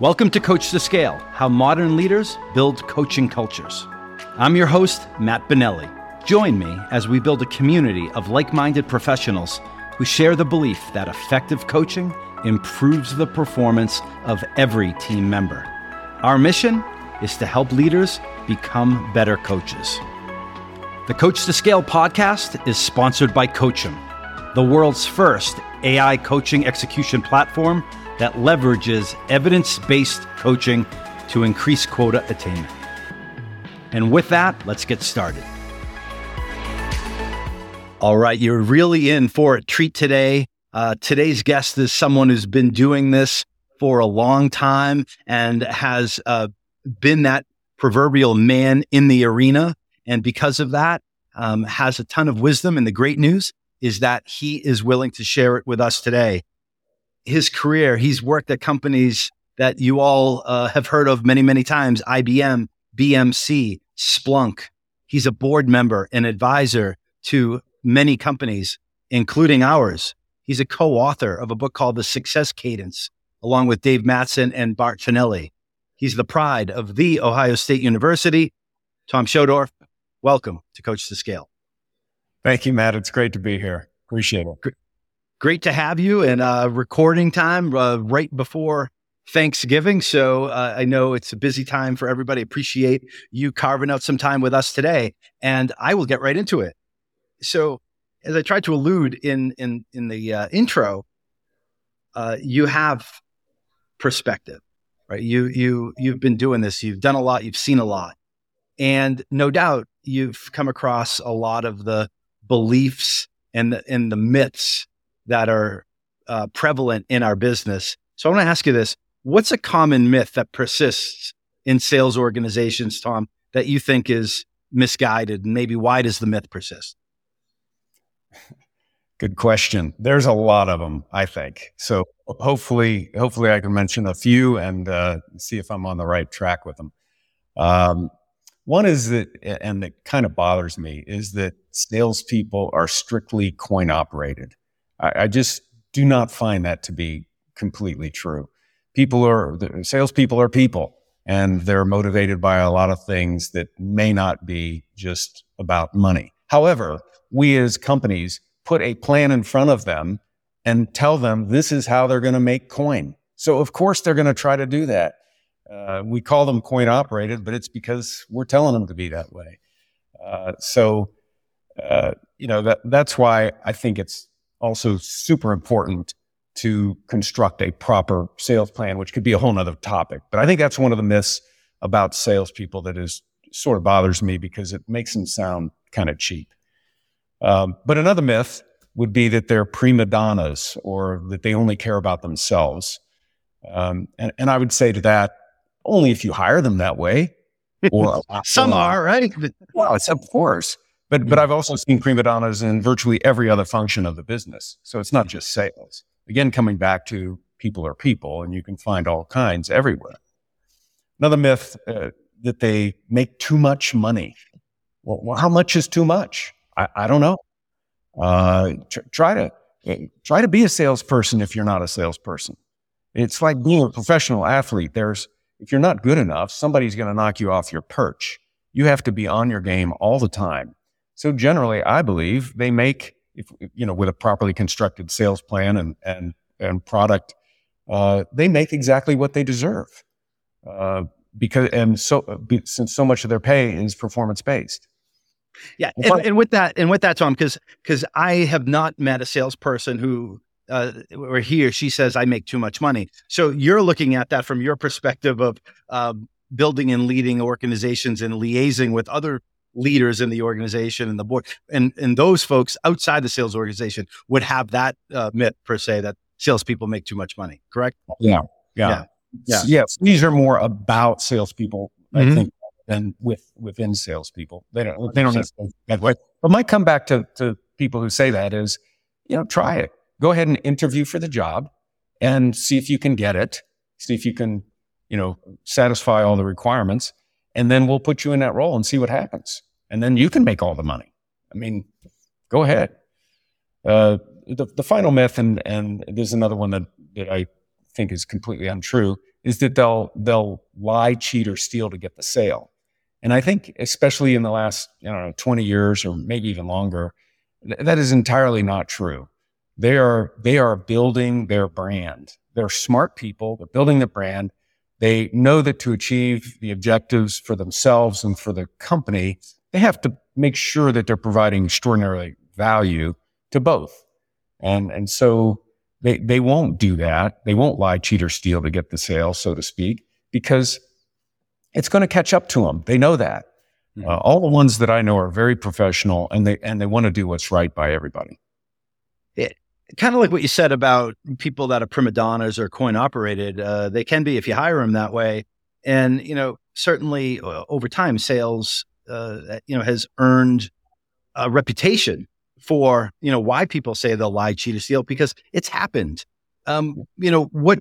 Welcome to Coach to Scale How Modern Leaders Build Coaching Cultures. I'm your host, Matt Benelli. Join me as we build a community of like minded professionals who share the belief that effective coaching improves the performance of every team member. Our mission is to help leaders become better coaches. The Coach to Scale podcast is sponsored by Coachem, the world's first AI coaching execution platform that leverages evidence based coaching to increase quota attainment. And with that, let's get started. All right, you're really in for a treat today. Uh, today's guest is someone who's been doing this for a long time and has uh, been that proverbial man in the arena. And because of that, um, has a ton of wisdom. And the great news is that he is willing to share it with us today. His career, he's worked at companies that you all uh, have heard of many, many times IBM, BMC, Splunk. He's a board member and advisor to many companies, including ours. He's a co author of a book called The Success Cadence, along with Dave Mattson and Bart Fanelli. He's the pride of the Ohio State University. Tom Schodorf, welcome to Coach to Scale. Thank you, Matt. It's great to be here. Appreciate it. Great to have you and uh, recording time uh, right before Thanksgiving. So uh, I know it's a busy time for everybody. Appreciate you carving out some time with us today. And I will get right into it. So, as I tried to allude in in in the uh, intro, uh, you have perspective, right? You you you've been doing this. You've done a lot. You've seen a lot, and no doubt you've come across a lot of the beliefs and the, and the myths that are uh, prevalent in our business. So I want to ask you this: What's a common myth that persists in sales organizations, Tom, that you think is misguided, and maybe why does the myth persist? Good question. There's a lot of them, I think. So hopefully, hopefully, I can mention a few and uh, see if I'm on the right track with them. Um, one is that, and it kind of bothers me, is that salespeople are strictly coin operated. I, I just do not find that to be completely true. People are salespeople are people, and they're motivated by a lot of things that may not be just about money. However, we as companies put a plan in front of them and tell them this is how they're going to make coin. So of course they're going to try to do that. Uh, we call them coin operated, but it's because we're telling them to be that way. Uh, so, uh, you know, that, that's why I think it's also super important to construct a proper sales plan, which could be a whole nother topic. But I think that's one of the myths about salespeople that is sort of bothers me because it makes them sound kind of cheap. Um, but another myth would be that they're prima donnas or that they only care about themselves. Um, and, and, I would say to that, only if you hire them that way. Or some are, right? well, it's of course. But but I've also seen prima donnas in virtually every other function of the business. So it's not just sales. Again, coming back to people are people, and you can find all kinds everywhere. Another myth uh, that they make too much money. Well, how much is too much? I, I don't know. Uh, tr- try to try to be a salesperson if you're not a salesperson. It's like being a professional athlete. There's if you're not good enough, somebody's going to knock you off your perch. You have to be on your game all the time. So generally, I believe they make if you know with a properly constructed sales plan and and and product, uh, they make exactly what they deserve. Uh, because and so be, since so much of their pay is performance based. Yeah, and, and, with that, and with that, Tom, because because I have not met a salesperson who, uh, or he or she says I make too much money. So you're looking at that from your perspective of uh, building and leading organizations and liaising with other leaders in the organization and the board, and and those folks outside the sales organization would have that uh, myth per se that salespeople make too much money. Correct? Yeah, yeah, yeah. yeah. These are more about salespeople. Mm-hmm. I think than with within salespeople. They don't they don't necessarily that way. But my comeback to to people who say that is, you know, try it. Go ahead and interview for the job and see if you can get it. See if you can, you know, satisfy all the requirements, and then we'll put you in that role and see what happens. And then you can make all the money. I mean, go ahead. Uh, the, the final myth, and, and there's another one that, that I think is completely untrue, is that they'll they'll lie, cheat, or steal to get the sale. And I think, especially in the last, I don't know, 20 years or maybe even longer, th- that is entirely not true. They are they are building their brand. They're smart people. They're building the brand. They know that to achieve the objectives for themselves and for the company, they have to make sure that they're providing extraordinary value to both. And and so they they won't do that. They won't lie, cheat, or steal to get the sale, so to speak, because it's going to catch up to them. They know that. Mm-hmm. Uh, all the ones that I know are very professional, and they and they want to do what's right by everybody. Kind of like what you said about people that are prima donnas or coin operated. Uh, they can be if you hire them that way, and you know certainly uh, over time, sales uh, you know has earned a reputation for you know why people say they'll lie, cheat, or steal because it's happened. Um, you know what?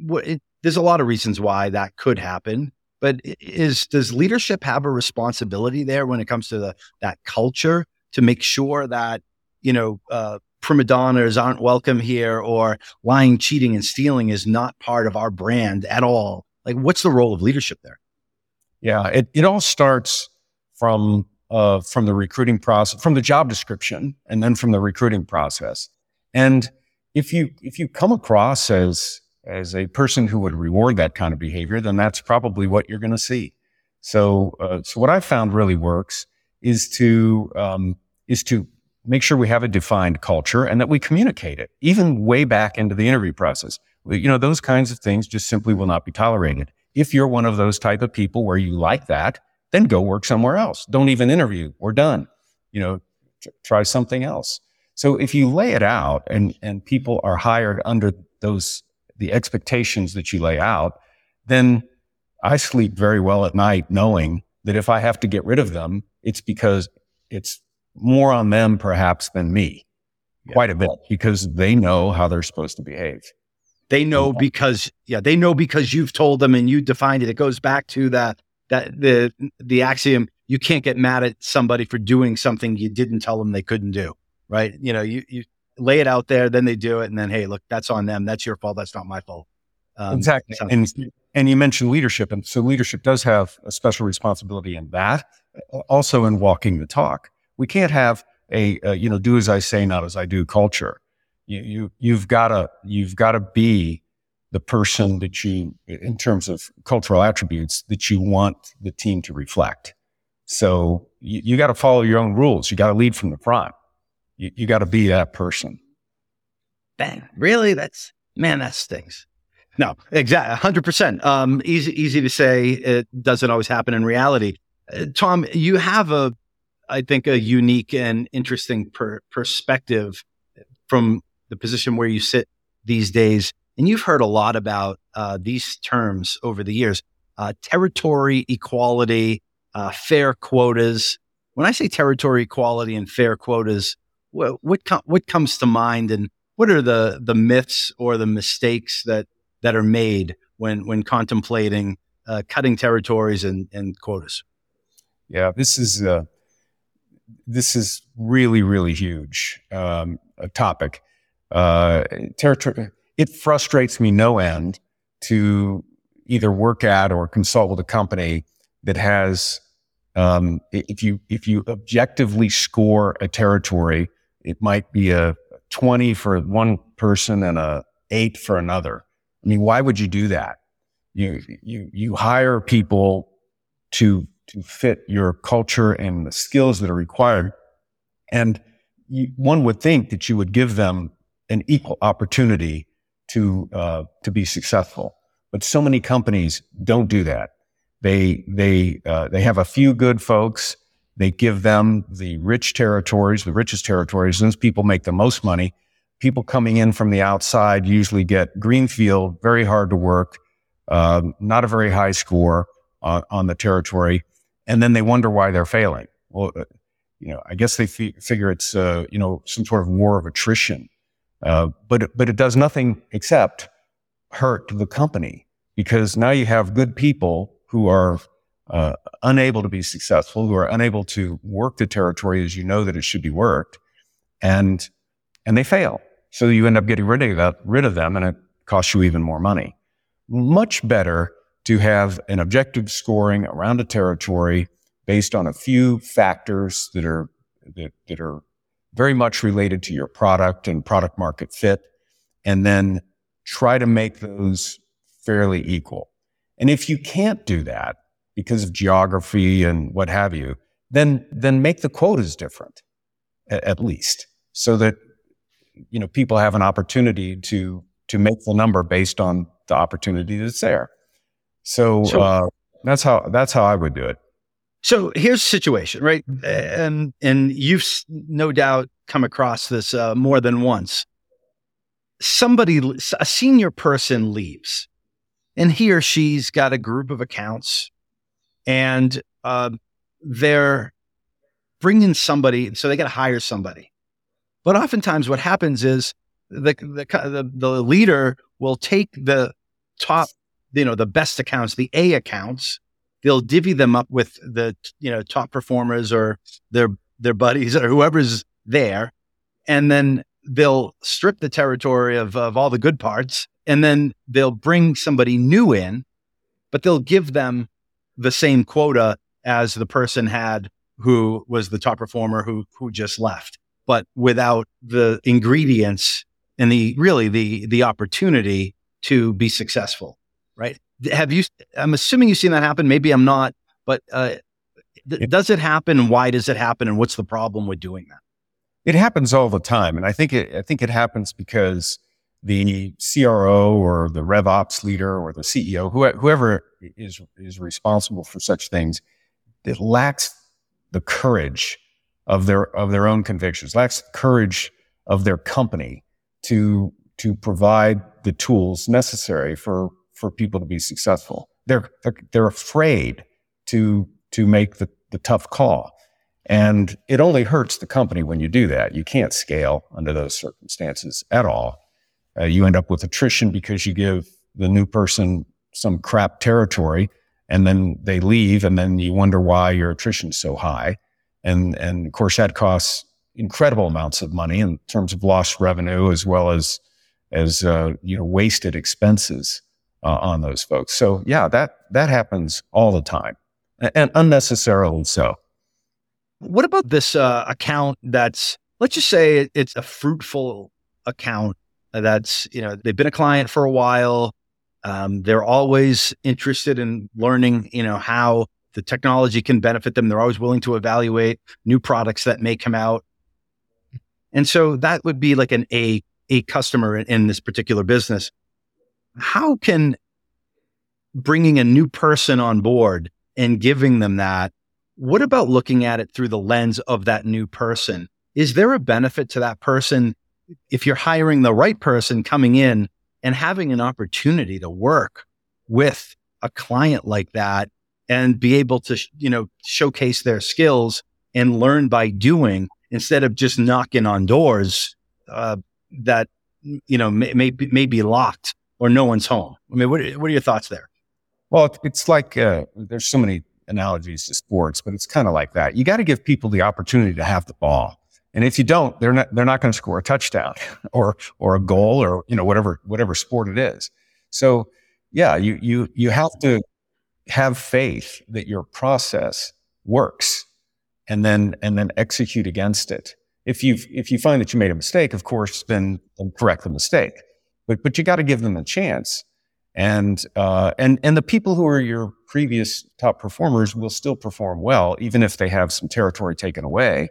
What? It, there's a lot of reasons why that could happen, but is does leadership have a responsibility there when it comes to the that culture to make sure that you know uh, prima donnas aren't welcome here or lying, cheating, and stealing is not part of our brand at all? Like, what's the role of leadership there? Yeah, it, it all starts from uh, from the recruiting process, from the job description, and then from the recruiting process. And if you if you come across as as a person who would reward that kind of behavior, then that's probably what you're going to see. So, uh, so what I found really works is to um, is to make sure we have a defined culture and that we communicate it, even way back into the interview process. You know, those kinds of things just simply will not be tolerated. If you're one of those type of people where you like that, then go work somewhere else. Don't even interview. We're done. You know, t- try something else. So if you lay it out and, and people are hired under those, the expectations that you lay out, then I sleep very well at night knowing that if I have to get rid of them, it's because it's more on them perhaps than me yeah. quite a bit because they know how they're supposed to behave. They know because, yeah, they know because you've told them and you defined it. It goes back to that that the the axiom you can't get mad at somebody for doing something you didn't tell them they couldn't do right? You know you you lay it out there then they do it and then hey look that's on them. That's your fault. That's not my fault. Um, exactly. and and you mentioned leadership and so leadership does have a special responsibility in that also in walking the talk we can't have a, a you know do as i say not as i do culture you, you you've got to you've got to be the person that you, in terms of cultural attributes, that you want the team to reflect. So you, you got to follow your own rules. You got to lead from the front. You, you got to be that person. Bang. Really? That's, man, that stings. No, exactly. 100%. Um, easy, easy to say. It doesn't always happen in reality. Uh, Tom, you have a, I think, a unique and interesting per- perspective from the position where you sit these days and you've heard a lot about uh, these terms over the years uh, territory equality, uh, fair quotas. When I say territory equality and fair quotas, what what, com- what comes to mind, and what are the the myths or the mistakes that that are made when when contemplating uh, cutting territories and, and quotas? Yeah, this is uh, this is really really huge um, a topic. Uh, territory it frustrates me no end to either work at or consult with a company that has um, if you if you objectively score a territory, it might be a 20 for one person and a eight for another. I mean, why would you do that? You you you hire people to to fit your culture and the skills that are required, and you, one would think that you would give them an equal opportunity to uh, to be successful. But so many companies don't do that. They they uh, they have a few good folks. They give them the rich territories, the richest territories. Those people make the most money. People coming in from the outside usually get greenfield, very hard to work, uh, not a very high score on, on the territory, and then they wonder why they're failing. Well, uh, you know, I guess they f- figure it's uh, you know some sort of war of attrition uh, but but it does nothing except hurt the company because now you have good people who are uh, unable to be successful, who are unable to work the territory as you know that it should be worked, and and they fail. So you end up getting rid of that, rid of them, and it costs you even more money. much better to have an objective scoring around a territory based on a few factors that are that, that are very much related to your product and product market fit, and then try to make those fairly equal. And if you can't do that because of geography and what have you, then then make the quotas different, at, at least, so that you know people have an opportunity to to make the number based on the opportunity that's there. So, so uh, that's how that's how I would do it. So here's the situation, right? And and you've no doubt come across this uh, more than once. Somebody, a senior person leaves, and he or she's got a group of accounts, and uh, they're bringing somebody, so they got to hire somebody. But oftentimes, what happens is the, the the the leader will take the top, you know, the best accounts, the A accounts. They'll divvy them up with the you know top performers or their their buddies or whoever's there, and then they'll strip the territory of of all the good parts, and then they'll bring somebody new in, but they'll give them the same quota as the person had who was the top performer who who just left, but without the ingredients and the really the the opportunity to be successful, right? Have you? I'm assuming you've seen that happen. Maybe I'm not, but uh, th- does it happen? Why does it happen? And what's the problem with doing that? It happens all the time, and I think it. I think it happens because the CRO or the RevOps leader or the CEO, whoever is is responsible for such things, it lacks the courage of their of their own convictions, lacks the courage of their company to to provide the tools necessary for for people to be successful. They're they're, they're afraid to to make the, the tough call. And it only hurts the company when you do that. You can't scale under those circumstances at all. Uh, you end up with attrition because you give the new person some crap territory and then they leave and then you wonder why your attrition is so high. And, and of course that costs incredible amounts of money in terms of lost revenue as well as as uh, you know wasted expenses uh, on those folks. So yeah, that that happens all the time, and unnecessarily so. What about this uh, account that's let's just say it's a fruitful account that's you know they've been a client for a while. Um, they're always interested in learning, you know, how the technology can benefit them. They're always willing to evaluate new products that may come out. And so that would be like an A a customer in, in this particular business. How can bringing a new person on board and giving them that, what about looking at it through the lens of that new person? Is there a benefit to that person if you're hiring the right person coming in and having an opportunity to work with a client like that and be able to, you know, showcase their skills and learn by doing instead of just knocking on doors uh, that you know may, may, may be locked or no one's home. I mean, what, what are your thoughts there? Well, it's like uh, there's so many analogies to sports, but it's kind of like that. You got to give people the opportunity to have the ball, and if you don't, they're not they're not going to score a touchdown or or a goal or you know whatever whatever sport it is. So yeah, you you you have to have faith that your process works, and then and then execute against it. If you if you find that you made a mistake, of course, then correct the mistake. But but you got to give them a chance. And uh, and and the people who are your previous top performers will still perform well, even if they have some territory taken away,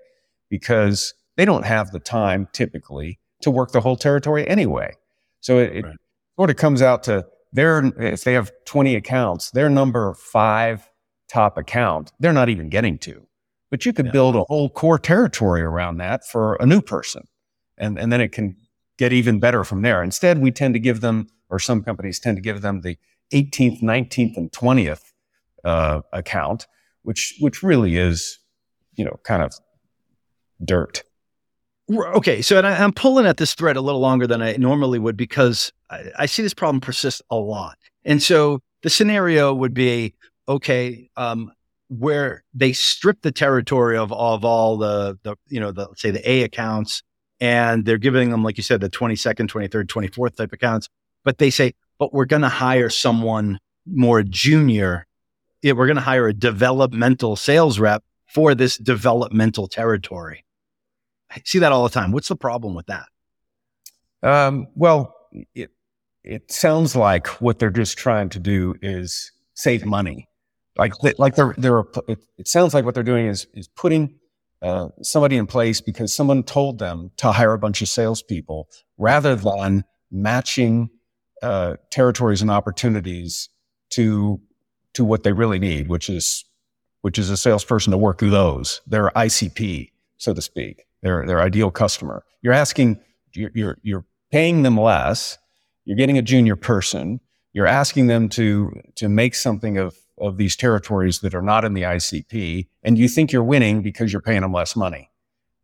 because they don't have the time typically to work the whole territory anyway. So it, right. sort of comes out to their if they have 20 accounts, their number five top account, they're not even getting to. But you could yeah. build a whole core territory around that for a new person. And, and then it can get even better from there. Instead, we tend to give them, or some companies tend to give them the 18th, 19th, and 20th uh, account, which, which really is, you know, kind of dirt. Okay, so I, am pulling at this thread a little longer than I normally would because I, I, see this problem persist a lot. And so the scenario would be okay, um, where they strip the territory of, of all the, the, you know, the, say the A accounts and they're giving them, like you said, the 22nd, 23rd, 24th type accounts. But they say, but we're going to hire someone more junior. Yeah, we're going to hire a developmental sales rep for this developmental territory. I see that all the time. What's the problem with that? Um, well, it it sounds like what they're just trying to do is save money. Like like they're they're it, it sounds like what they're doing is is putting uh, somebody in place because someone told them to hire a bunch of salespeople rather than matching uh, territories and opportunities to to what they really need, which is which is a salesperson to work through those their ICP, so to speak, their their ideal customer. You're asking, you're you're, you're paying them less. You're getting a junior person. You're asking them to to make something of of these territories that are not in the ICP, and you think you're winning because you're paying them less money.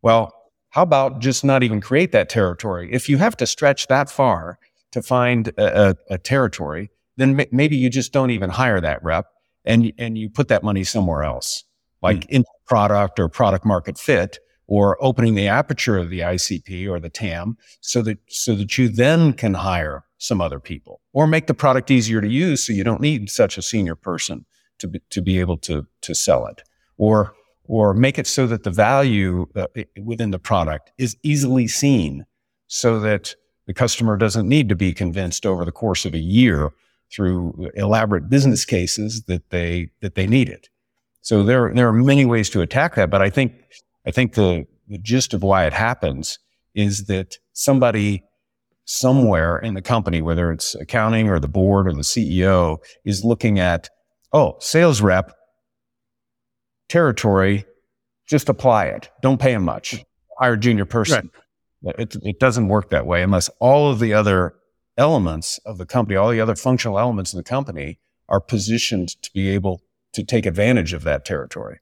Well, how about just not even create that territory? If you have to stretch that far to find a, a, a territory, then m- maybe you just don't even hire that rep and, and you put that money somewhere else, like mm. in product or product market fit or opening the aperture of the ICP or the TAM so that, so that you then can hire some other people or make the product easier to use so you don't need such a senior person to be, to be able to, to sell it or, or make it so that the value uh, within the product is easily seen so that the customer doesn't need to be convinced over the course of a year through elaborate business cases that they that they need it. So there there are many ways to attack that, but I think I think the the gist of why it happens is that somebody somewhere in the company, whether it's accounting or the board or the CEO, is looking at, oh, sales rep territory, just apply it. Don't pay him much. Hire a junior person. Right. It, it doesn't work that way unless all of the other elements of the company, all the other functional elements of the company are positioned to be able to take advantage of that territory.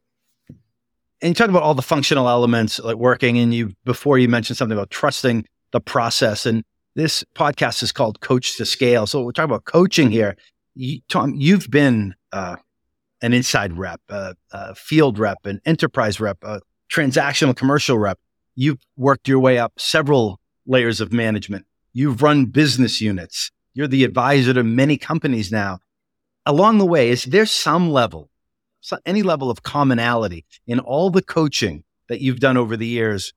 And you talk about all the functional elements like working, and you before you mentioned something about trusting the process. And this podcast is called Coach to Scale. So we're talking about coaching here. You, Tom, you've been uh, an inside rep, a, a, field rep, an enterprise rep, a transactional commercial rep. You've worked your way up several layers of management. You've run business units. You're the advisor to many companies now. Along the way, is there some level, any level of commonality in all the coaching that you've done over the years,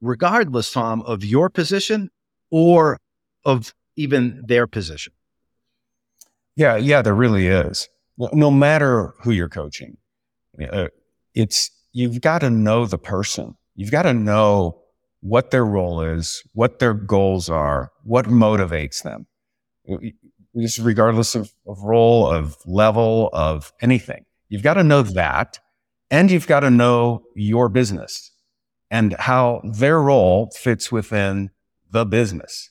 regardless, Tom, of your position or of even their position? Yeah, yeah, there really is. No matter who you're coaching, uh, it's you've got to know the person. You've got to know what their role is, what their goals are, what motivates them. This regardless of, of role, of level, of anything. You've got to know that. And you've got to know your business and how their role fits within the business.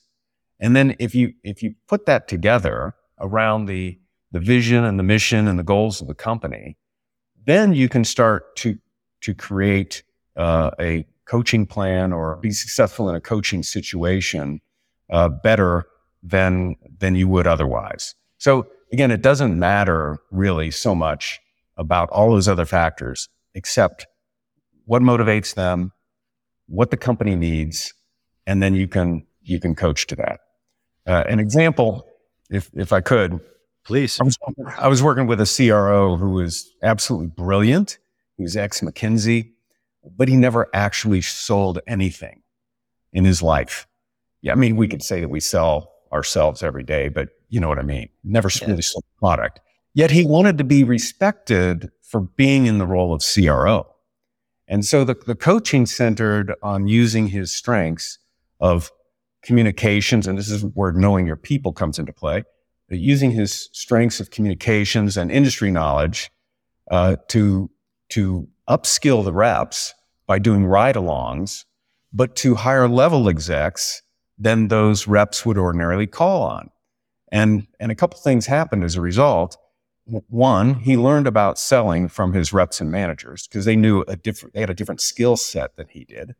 And then if you, if you put that together around the, the vision and the mission and the goals of the company, then you can start to, to create uh, a coaching plan or be successful in a coaching situation uh, better than than you would otherwise. So again, it doesn't matter really so much about all those other factors, except what motivates them, what the company needs, and then you can you can coach to that. Uh, an example, if if I could, please. I was, I was working with a CRO who was absolutely brilliant. He was ex McKinsey but he never actually sold anything in his life. Yeah, I mean, we could say that we sell ourselves every day, but you know what I mean. Never yeah. really sold a product. Yet he wanted to be respected for being in the role of CRO. And so the, the coaching centered on using his strengths of communications, and this is where knowing your people comes into play, using his strengths of communications and industry knowledge uh, to, to upskill the reps by doing ride alongs, but to higher level execs than those reps would ordinarily call on. And, and a couple things happened as a result. One, he learned about selling from his reps and managers because they knew a different, they had a different skill set than he did.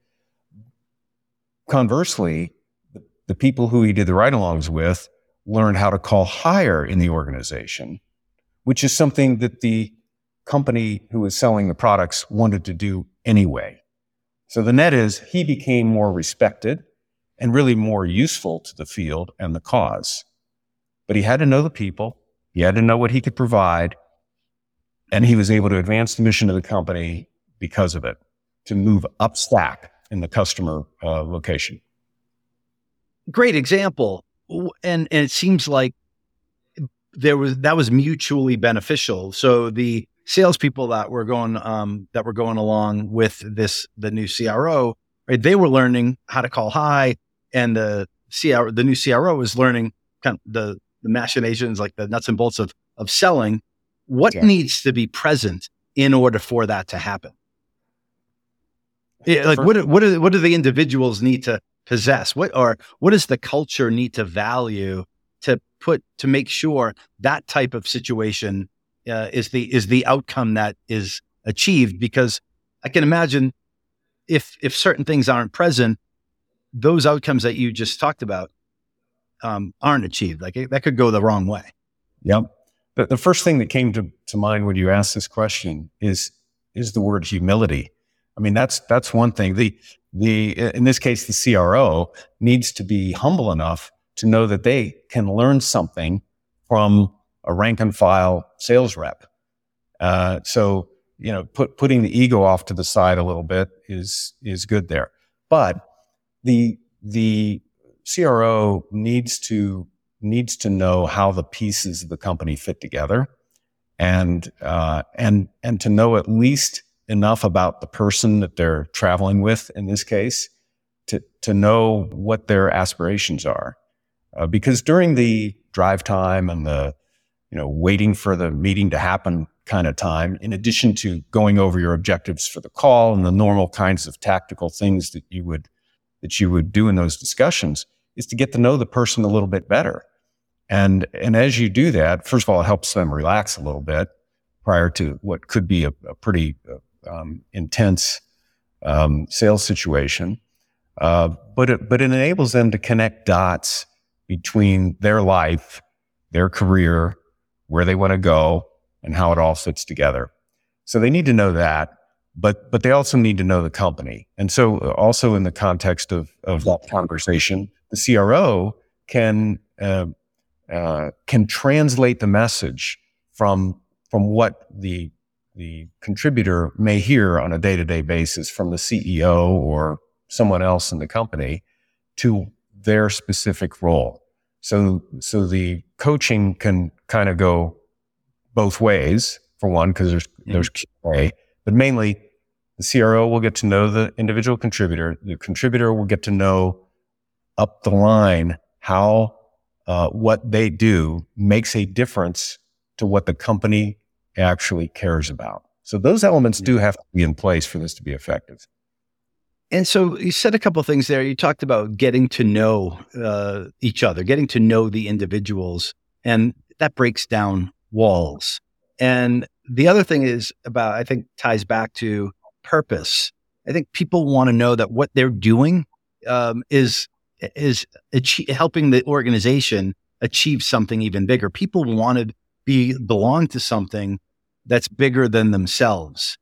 Conversely, the, people who he did the ride alongs with learned how to call higher in the organization, which is something that the company who was selling the products wanted to do anyway. So the net is he became more respected and really more useful to the field and the cause. but he had to know the people. He had to know what he could provide. And he was able to advance the mission of the company because of it, to move up stack in the customer uh, location. Great example. And, and it seems like there was that was mutually beneficial. So the salespeople that were going um, that were going along with this the new CRO, right? They were learning how to call high, and the CRO, the new CRO, was learning kind of the the machinations, like the nuts and bolts of of selling. What yeah. needs to be present in order for that to happen? Yeah, like what what do, what do the individuals need to possess? What or what does the culture need to value to put to make sure that type of situation uh, is the is the outcome that is achieved? Because I can imagine if if certain things aren't present, those outcomes that you just talked about um, aren't achieved. Like it, that could go the wrong way. Yep. The, the first thing that came to, to mind when you asked this question is is the word humility. I mean, that's that's one thing. The the in this case, the CRO needs to be humble enough to know that they can learn something from a rank and file sales rep. Uh, so you know, put, putting the ego off to the side a little bit is is good there. But the the CRO needs to needs to know how the pieces of the company fit together, and uh, and and to know at least enough about the person that they're traveling with in this case to to know what their aspirations are, uh, because during the drive time and the you know waiting for the meeting to happen kind of time, in addition to going over your objectives for the call and the normal kinds of tactical things that you would that you would do in those discussions is to get to know the person a little bit better. And, and as you do that, first of all, it helps them relax a little bit prior to what could be a, a pretty uh, um, intense um, sales situation. Uh, but it, but it enables them to connect dots between their life, their career, where they want to go, and how it all fits together. So they need to know that but but they also need to know the company. And so uh, also in the context of of that conversation, the CRO can uh, uh, can translate the message from from what the the contributor may hear on a day to day basis from the CEO or someone else in the company to their specific role. So so the coaching can kind of go both ways. For one, because there's mm-hmm. there's QA, but mainly the CRO will get to know the individual contributor. The contributor will get to know up the line how uh, what they do makes a difference to what the company actually cares about. So those elements do have to be in place for this to be effective. And so you said a couple things there. You talked about getting to know uh, each other, getting to know the individuals, and that breaks down walls. And the other thing is about, I think, ties back to purpose. I think people want to know that what they're doing um, is is achieve, helping the organization achieve something even bigger. People want to be belong to something that's bigger than themselves.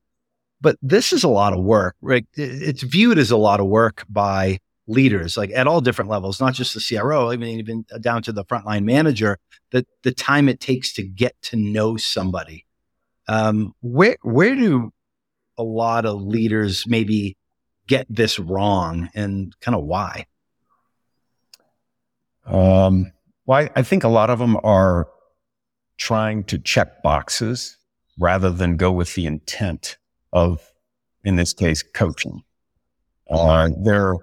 But this is a lot of work, right? It's viewed as a lot of work by leaders, like at all different levels, not just the CRO, I mean, even down to the frontline manager. That the time it takes to get to know somebody. Um, where where do a lot of leaders maybe get this wrong and kind of why? Um, well, I, I think a lot of them are trying to check boxes rather than go with the intent of, in this case, coaching. Uh, they're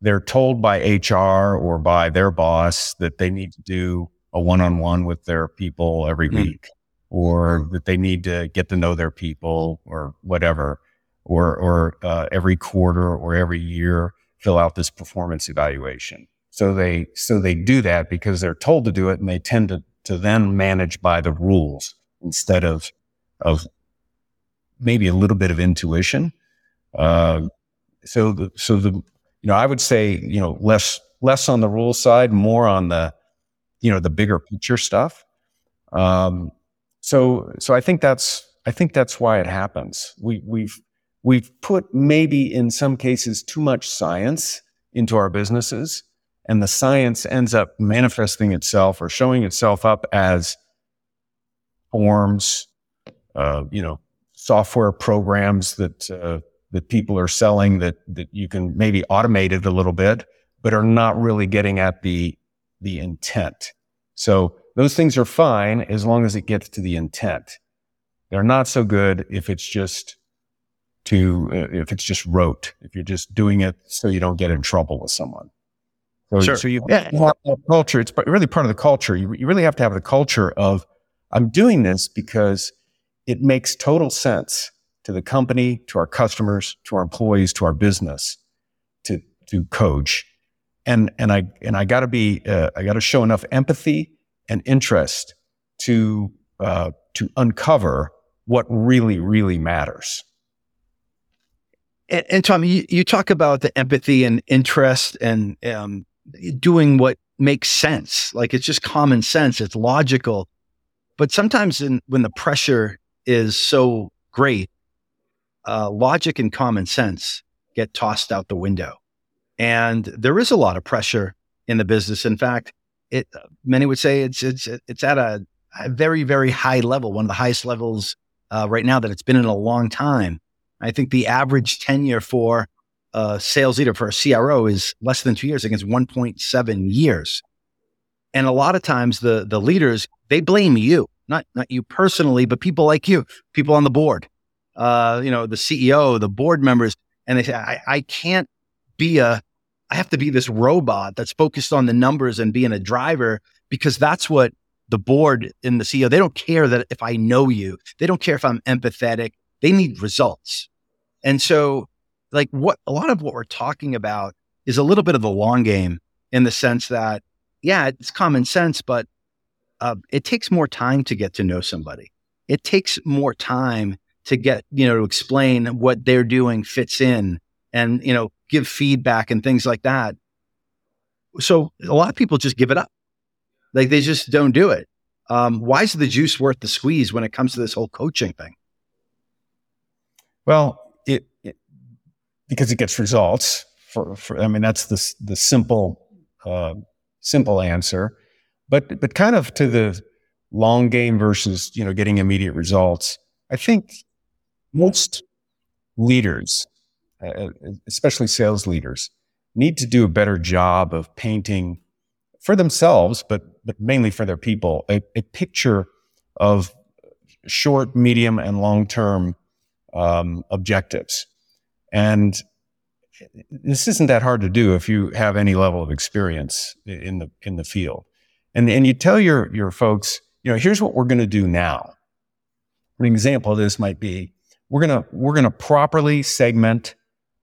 they're told by HR or by their boss that they need to do a one-on-one with their people every mm. week or that they need to get to know their people or whatever, or, or uh, every quarter or every year fill out this performance evaluation. So they, so they do that because they're told to do it and they tend to, to then manage by the rules instead of, of maybe a little bit of intuition. Uh, so the, so the, you know, I would say, you know, less, less on the rule side, more on the, you know, the bigger picture stuff. Um, so, so I think that's, I think that's why it happens. We, we've, we've put maybe in some cases too much science into our businesses and the science ends up manifesting itself or showing itself up as forms, uh, you know, software programs that uh, that people are selling that that you can maybe automate it a little bit, but are not really getting at the the intent. So those things are fine as long as it gets to the intent. They're not so good if it's just to uh, if it's just rote. If you're just doing it so you don't get in trouble with someone. So, sure. so you yeah. culture. It's really part of the culture. You, you really have to have the culture of I'm doing this because it makes total sense to the company, to our customers, to our employees, to our business, to to coach, and and I and I got to be uh, I got to show enough empathy and interest to uh, to uncover what really really matters. And, and Tom, you, you talk about the empathy and interest and um, doing what makes sense. Like it's just common sense. It's logical. But sometimes in, when the pressure is so great, uh, logic and common sense get tossed out the window. And there is a lot of pressure in the business. In fact, it, many would say it's, it's, it's at a, a very, very high level, one of the highest levels uh, right now that it's been in a long time. I think the average tenure for a sales leader for a CRO is less than two years against 1.7 years. And a lot of times the, the leaders, they blame you, not, not you personally, but people like you, people on the board, uh, you know, the CEO, the board members. And they say, I, I can't be a, I have to be this robot that's focused on the numbers and being a driver because that's what the board and the CEO, they don't care that if I know you, they don't care if I'm empathetic. They need results. And so like what a lot of what we're talking about is a little bit of the long game in the sense that, yeah, it's common sense, but uh, it takes more time to get to know somebody. It takes more time to get, you know, to explain what they're doing fits in and, you know, give feedback and things like that. So a lot of people just give it up. Like they just don't do it. Um, why is the juice worth the squeeze when it comes to this whole coaching thing? Well, it, it because it gets results. For, for I mean, that's the the simple uh, simple answer. But but kind of to the long game versus you know getting immediate results. I think most leaders, uh, especially sales leaders, need to do a better job of painting for themselves, but but mainly for their people, a, a picture of short, medium, and long term um, objectives. And this isn't that hard to do if you have any level of experience in the in the field. And and you tell your your folks, you know, here's what we're going to do now. An example of this might be we're gonna we're gonna properly segment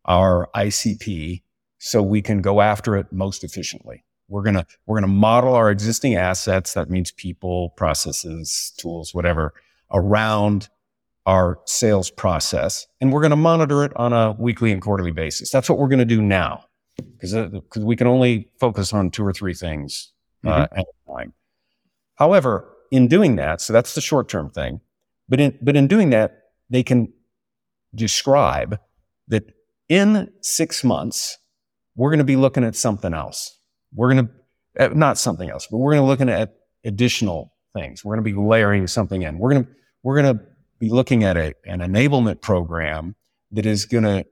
our ICP so we can go after it most efficiently. We're gonna we're gonna model our existing assets. That means people, processes, tools, whatever, around our sales process, and we're going to monitor it on a weekly and quarterly basis. That's what we're going to do now, because uh, we can only focus on two or three things uh, mm-hmm. However, in doing that, so that's the short term thing, but in but in doing that, they can describe that in six months we're going to be looking at something else. We're going to uh, not something else, but we're going to looking at additional things. We're going to be layering something in. We're going to we're going to be looking at a, an enablement program that is going to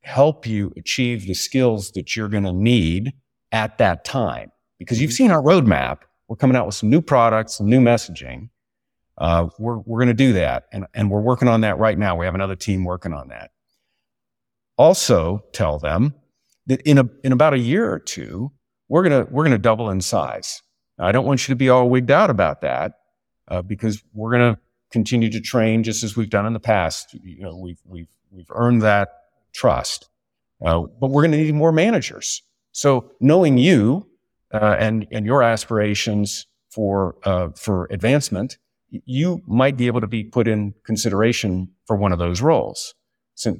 help you achieve the skills that you're going to need at that time. Because you've mm-hmm. seen our roadmap. We're coming out with some new products, some new messaging. Uh, we're we're going to do that, and and we're working on that right now. We have another team working on that. Also, tell them that in a in about a year or two, we're gonna we're gonna double in size. Now, I don't want you to be all wigged out about that uh, because we're gonna continue to train just as we've done in the past. You know, we've we've we've earned that trust, uh, but we're going to need more managers. So knowing you uh, and and your aspirations for uh, for advancement, you might be able to be put in consideration for one of those roles,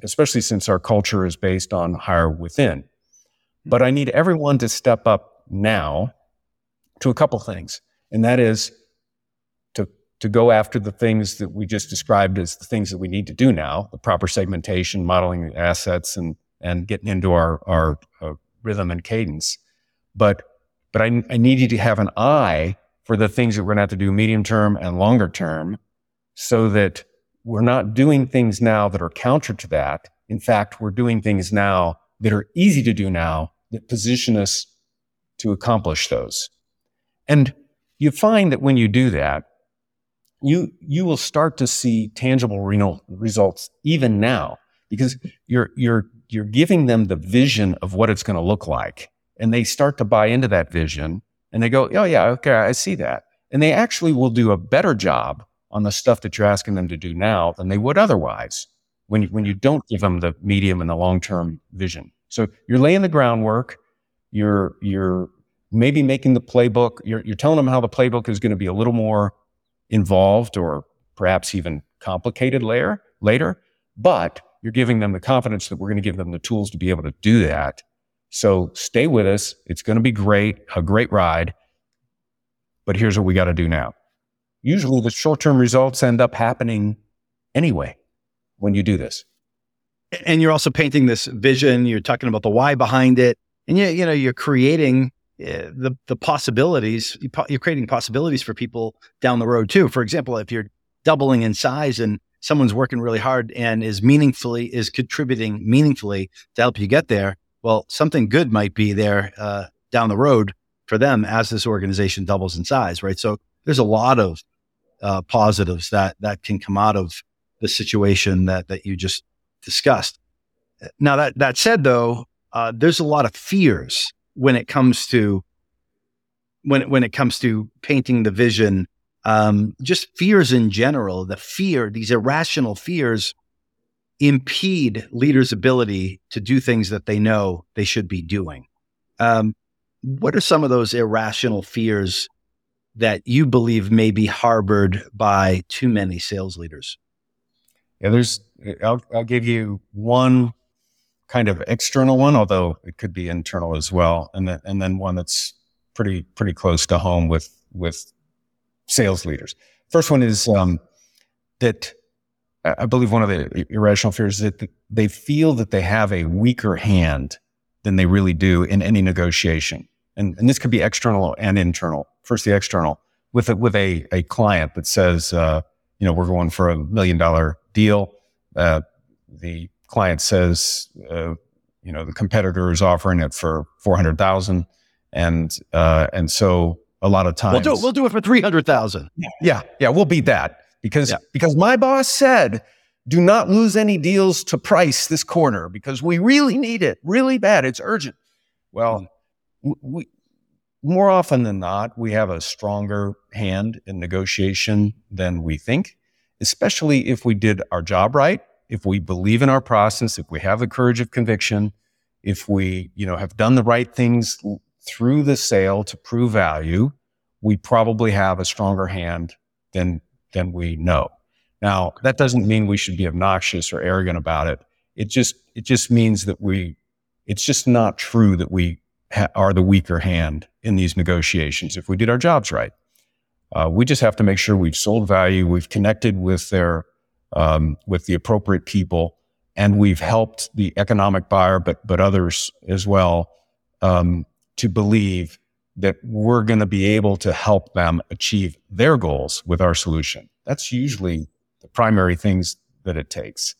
especially since our culture is based on hire within. But I need everyone to step up now to a couple things, and that is to go after the things that we just described as the things that we need to do now, the proper segmentation, modeling assets, and and getting into our our uh, rhythm and cadence. but but I, I need you to have an eye for the things that we're going to have to do medium term and longer term so that we're not doing things now that are counter to that. In fact, we're doing things now that are easy to do now that position us to accomplish those. And you find that when you do that, you, you will start to see tangible renal results even now because you're, you're, you're giving them the vision of what it's going to look like. And they start to buy into that vision and they go, Oh yeah, okay, I see that. And they actually will do a better job on the stuff that you're asking them to do now than they would otherwise when you, when you don't give them the medium and the long term vision. So you're laying the groundwork. You're, you're maybe making the playbook. You're, you're telling them how the playbook is going to be a little more involved or perhaps even complicated later, later, but you're giving them the confidence that we're going to give them the tools to be able to do that. So stay with us. It's going to be great, a great ride. But here's what we got to do now. Usually the short term results end up happening anyway when you do this. And you're also painting this vision. You're talking about the why behind it. And you, you know, you're creating uh, the the possibilities. You're creating possibilities for people down the road too. For example, if you're doubling in size and someone's working really hard and is meaningfully is contributing meaningfully to help you get there, well, something good might be there uh, down the road for them as this organization doubles in size, right? So there's a lot of uh, positives that that can come out of the situation that that you just discussed. Now that that said, though, uh, there's a lot of fears when it comes to when when it comes to painting the vision um, just fears in general the fear these irrational fears impede leaders ability to do things that they know they should be doing um, what are some of those irrational fears that you believe may be harbored by too many sales leaders yeah there's i'll, I'll give you one kind of external one, although it could be internal as well, and then and then one that's pretty pretty close to home with with sales leaders. First one is um, that I believe one of the irrational fears is that they feel that they have a weaker hand than they really do in any negotiation, and and this could be external and internal. First, the external with a, with a a client that says, uh, you know, we're going for a million dollar deal. Uh, the client says, uh, you know, the competitor is offering it for 400,000. And, uh, and so a lot of times we'll do, it. we'll do it for 300,000. Yeah. Yeah. We'll beat that because, yeah. because my boss said, do not lose any deals to price this quarter because we really need it really bad. It's urgent. Well, mm. we, more often than not, we have a stronger hand in negotiation than we think, especially if we did our job right if we believe in our process, if we have the courage of conviction, if we, you know, have done the right things through the sale to prove value, we probably have a stronger hand than than we know. Now, that doesn't mean we should be obnoxious or arrogant about it. It just it just means that we it's just not true that we ha- are the weaker hand in these negotiations if we did our jobs right. Uh, we just have to make sure we've sold value, we've connected with their um, with the appropriate people, and we've helped the economic buyer, but but others as well, um, to believe that we're going to be able to help them achieve their goals with our solution. That's usually the primary things that it takes.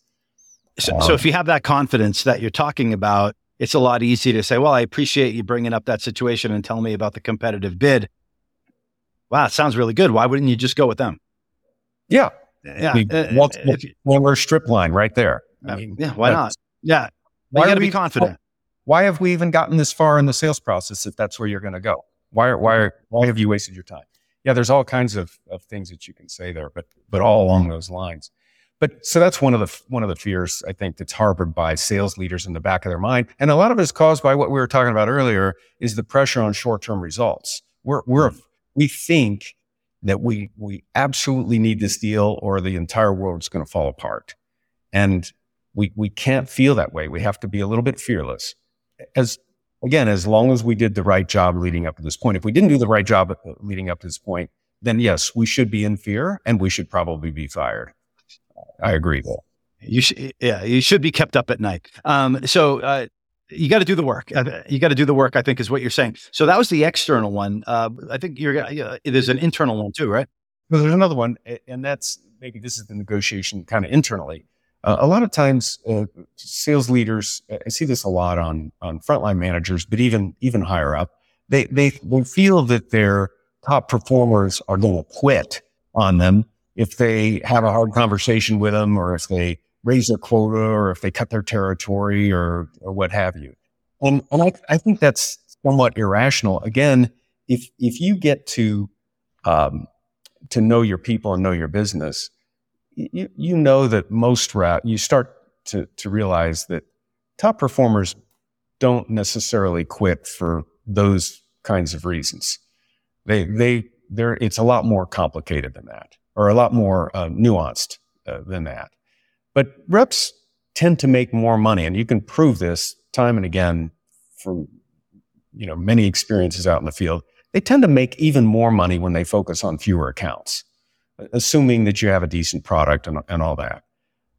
So, um, so if you have that confidence that you're talking about, it's a lot easier to say, "Well, I appreciate you bringing up that situation and telling me about the competitive bid." Wow, it sounds really good. Why wouldn't you just go with them? Yeah, yeah, uh, we're strip line right there. I mean, yeah, why not? Yeah, why got to be confident. Why have we even gotten this far in the sales process if that's where you're going to go? Why, why, why have you wasted your time? Yeah, there's all kinds of, of things that you can say there, but but all along those lines. But so that's one of the one of the fears I think that's harbored by sales leaders in the back of their mind, and a lot of it is caused by what we were talking about earlier: is the pressure on short term results. We're we're we think that we we absolutely need this deal or the entire world is going to fall apart. And we we can't feel that way. We have to be a little bit fearless. As again, as long as we did the right job leading up to this point. If we didn't do the right job uh, leading up to this point, then yes, we should be in fear and we should probably be fired. I agree. You should, yeah, you should be kept up at night. Um, so, uh, you got to do the work. Uh, you got to do the work. I think is what you're saying. So that was the external one. Uh, I think you're. Uh, there's an internal one too, right? Well, there's another one, and that's maybe this is the negotiation kind of internally. Uh, a lot of times, uh, sales leaders, I see this a lot on on frontline managers, but even even higher up, they they feel that their top performers are going to quit on them if they have a hard conversation with them, or if they raise their quota, or if they cut their territory, or or what have you. And and I, I think that's somewhat irrational. Again, if if you get to um, to know your people and know your business, you, you know that most rep, you start to, to realize that top performers don't necessarily quit for those kinds of reasons. They, they, they're, it's a lot more complicated than that, or a lot more uh, nuanced uh, than that. But reps tend to make more money, and you can prove this time and again from you know many experiences out in the field. They tend to make even more money when they focus on fewer accounts assuming that you have a decent product and, and all that.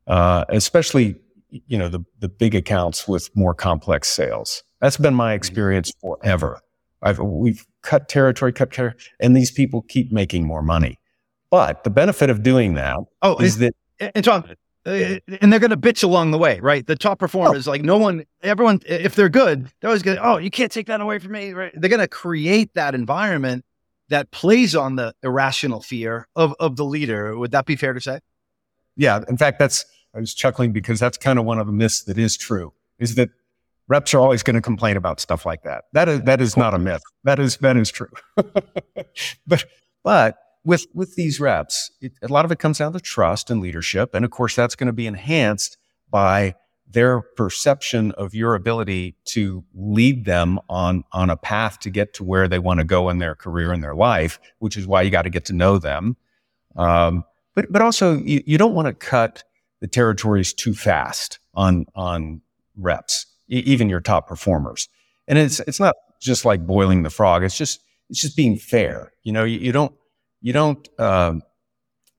Uh, especially, you know, the, the big accounts with more complex sales. That's been my mm-hmm. experience forever. I've, we've cut territory, cut territory, and these people keep making more money. But the benefit of doing that oh, is that. And Tom, uh, and they're going to bitch along the way, right? The top performers, oh. like no one, everyone, if they're good, they're always going to, oh, you can't take that away from me, right? They're going to create that environment that plays on the irrational fear of, of the leader. Would that be fair to say? Yeah. In fact, that's, I was chuckling because that's kind of one of the myths that is true is that reps are always going to complain about stuff like that. That is, that is not a myth. That is, that is true. but, but with, with these reps, it, a lot of it comes down to trust and leadership. And of course, that's going to be enhanced by their perception of your ability to lead them on, on a path to get to where they want to go in their career and their life, which is why you got to get to know them. Um, but, but also you, you don't want to cut the territories too fast on, on reps, e- even your top performers. And it's, it's not just like boiling the frog. It's just, it's just being fair. You know, you, you don't, you don't, um,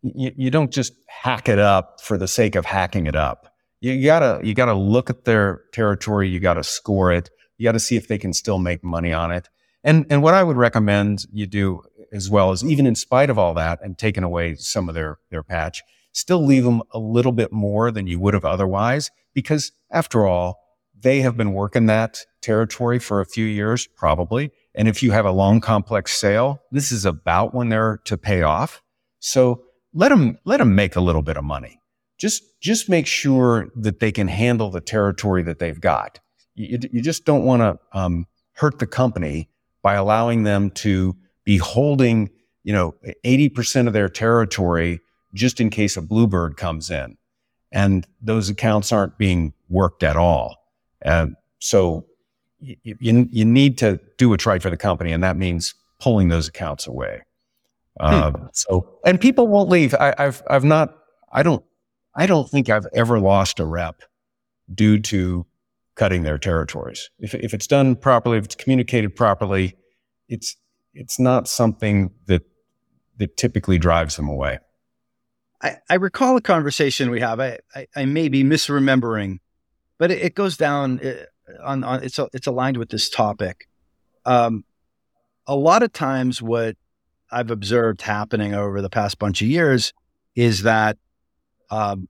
you, you don't just hack it up for the sake of hacking it up you gotta you gotta look at their territory. You gotta score it. You gotta see if they can still make money on it. And and what I would recommend you do as well is even in spite of all that and taking away some of their their patch, still leave them a little bit more than you would have otherwise, because after all, they have been working that territory for a few years, probably. And if you have a long, complex sale, this is about when they're to pay off. So let them let them make a little bit of money just just make sure that they can handle the territory that they've got. You, you just don't want to um, hurt the company by allowing them to be holding, you know, 80% of their territory just in case a bluebird comes in. And those accounts aren't being worked at all. Uh, so you, you, you, need to do what's right for the company. And that means pulling those accounts away. Uh, hmm. So, and people won't leave. I, I've, I've not, I don't I don't think I've ever lost a rep due to cutting their territories. If, if it's done properly, if it's communicated properly, it's, it's not something that, that typically drives them away. I, I recall a conversation we have. I, I, I may be misremembering, but it, it goes down uh, on, on it's, it's aligned with this topic. Um, a lot of times what I've observed happening over the past bunch of years is that um,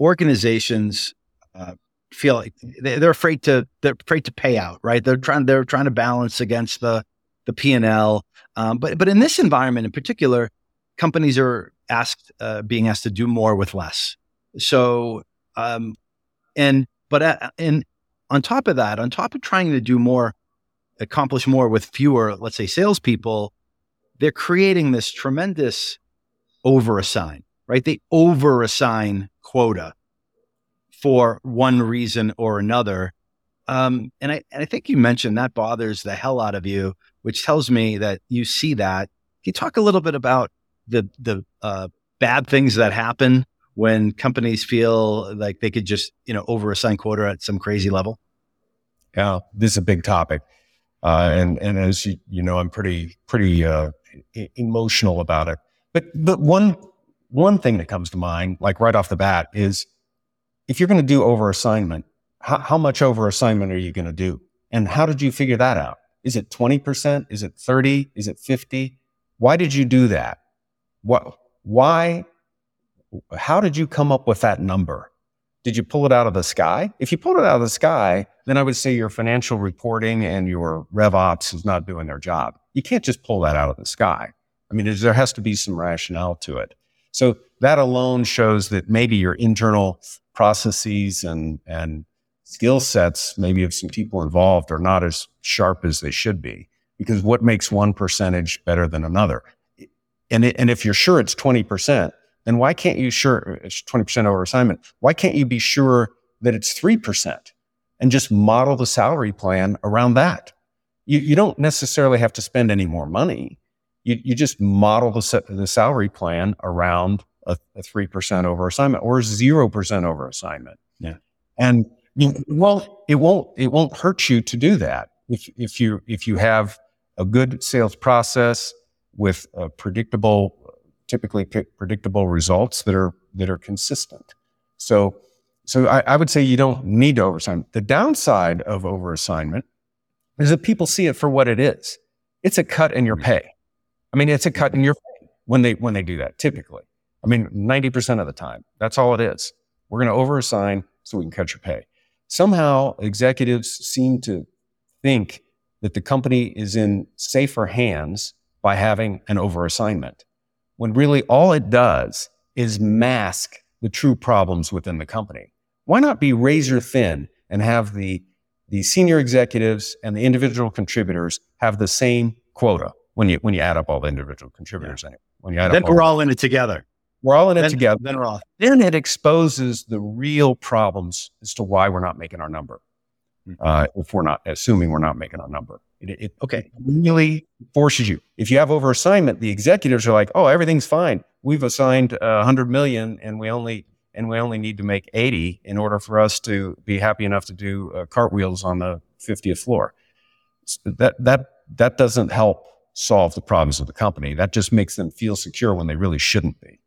organizations uh, feel like they're afraid to they're afraid to pay out, right? They're trying they're trying to balance against the the P and L. Um, but but in this environment in particular, companies are asked uh, being asked to do more with less. So um, and but uh, and on top of that, on top of trying to do more, accomplish more with fewer, let's say, salespeople, they're creating this tremendous overassign right? They over assign quota for one reason or another. Um, and I and I think you mentioned that bothers the hell out of you, which tells me that you see that. Can you talk a little bit about the the uh, bad things that happen when companies feel like they could just you know over assign quota at some crazy level? Yeah, this is a big topic, uh, and and as you you know, I'm pretty pretty uh, emotional about it. But but one one thing that comes to mind, like right off the bat, is if you're going to do over assignment, how, how much over assignment are you going to do? And how did you figure that out? Is it 20%? Is it 30? Is it 50? Why did you do that? What, why, how did you come up with that number? Did you pull it out of the sky? If you pulled it out of the sky, then I would say your financial reporting and your rev ops is not doing their job. You can't just pull that out of the sky. I mean, there has to be some rationale to it. So that alone shows that maybe your internal processes and, and skill sets, maybe of some people involved, are not as sharp as they should be. Because what makes one percentage better than another? And, it, and if you're sure it's 20%, then why can't you sure it's 20% over assignment? Why can't you be sure that it's 3% and just model the salary plan around that? You, you don't necessarily have to spend any more money. You, you just model the, the salary plan around a, a 3% over assignment or 0% over assignment. Yeah. And you, well, it won't, it won't hurt you to do that. If, if you, if you have a good sales process with a predictable, typically predictable results that are, that are consistent. So, so I, I would say you don't need to overassign. The downside of overassignment is that people see it for what it is. It's a cut in your mm-hmm. pay. I mean, it's a cut in your when they, when they do that typically. I mean, 90% of the time, that's all it is. We're going to overassign so we can cut your pay. Somehow executives seem to think that the company is in safer hands by having an overassignment when really all it does is mask the true problems within the company. Why not be razor thin and have the, the senior executives and the individual contributors have the same quota when you, when you add up all the individual contributors? Yeah. Anyway, when you add then up we're all in it together. We're all in it then, together. Then we're all. Then it exposes the real problems as to why we're not making our number. Hmm. Uh, if we're not assuming we're not making our number, it, it okay really forces you. If you have over assignment, the executives are like, "Oh, everything's fine. We've assigned a uh, hundred million, and we only and we only need to make eighty in order for us to be happy enough to do uh, cartwheels on the fiftieth floor." So that that that doesn't help solve the problems of the company. That just makes them feel secure when they really shouldn't be.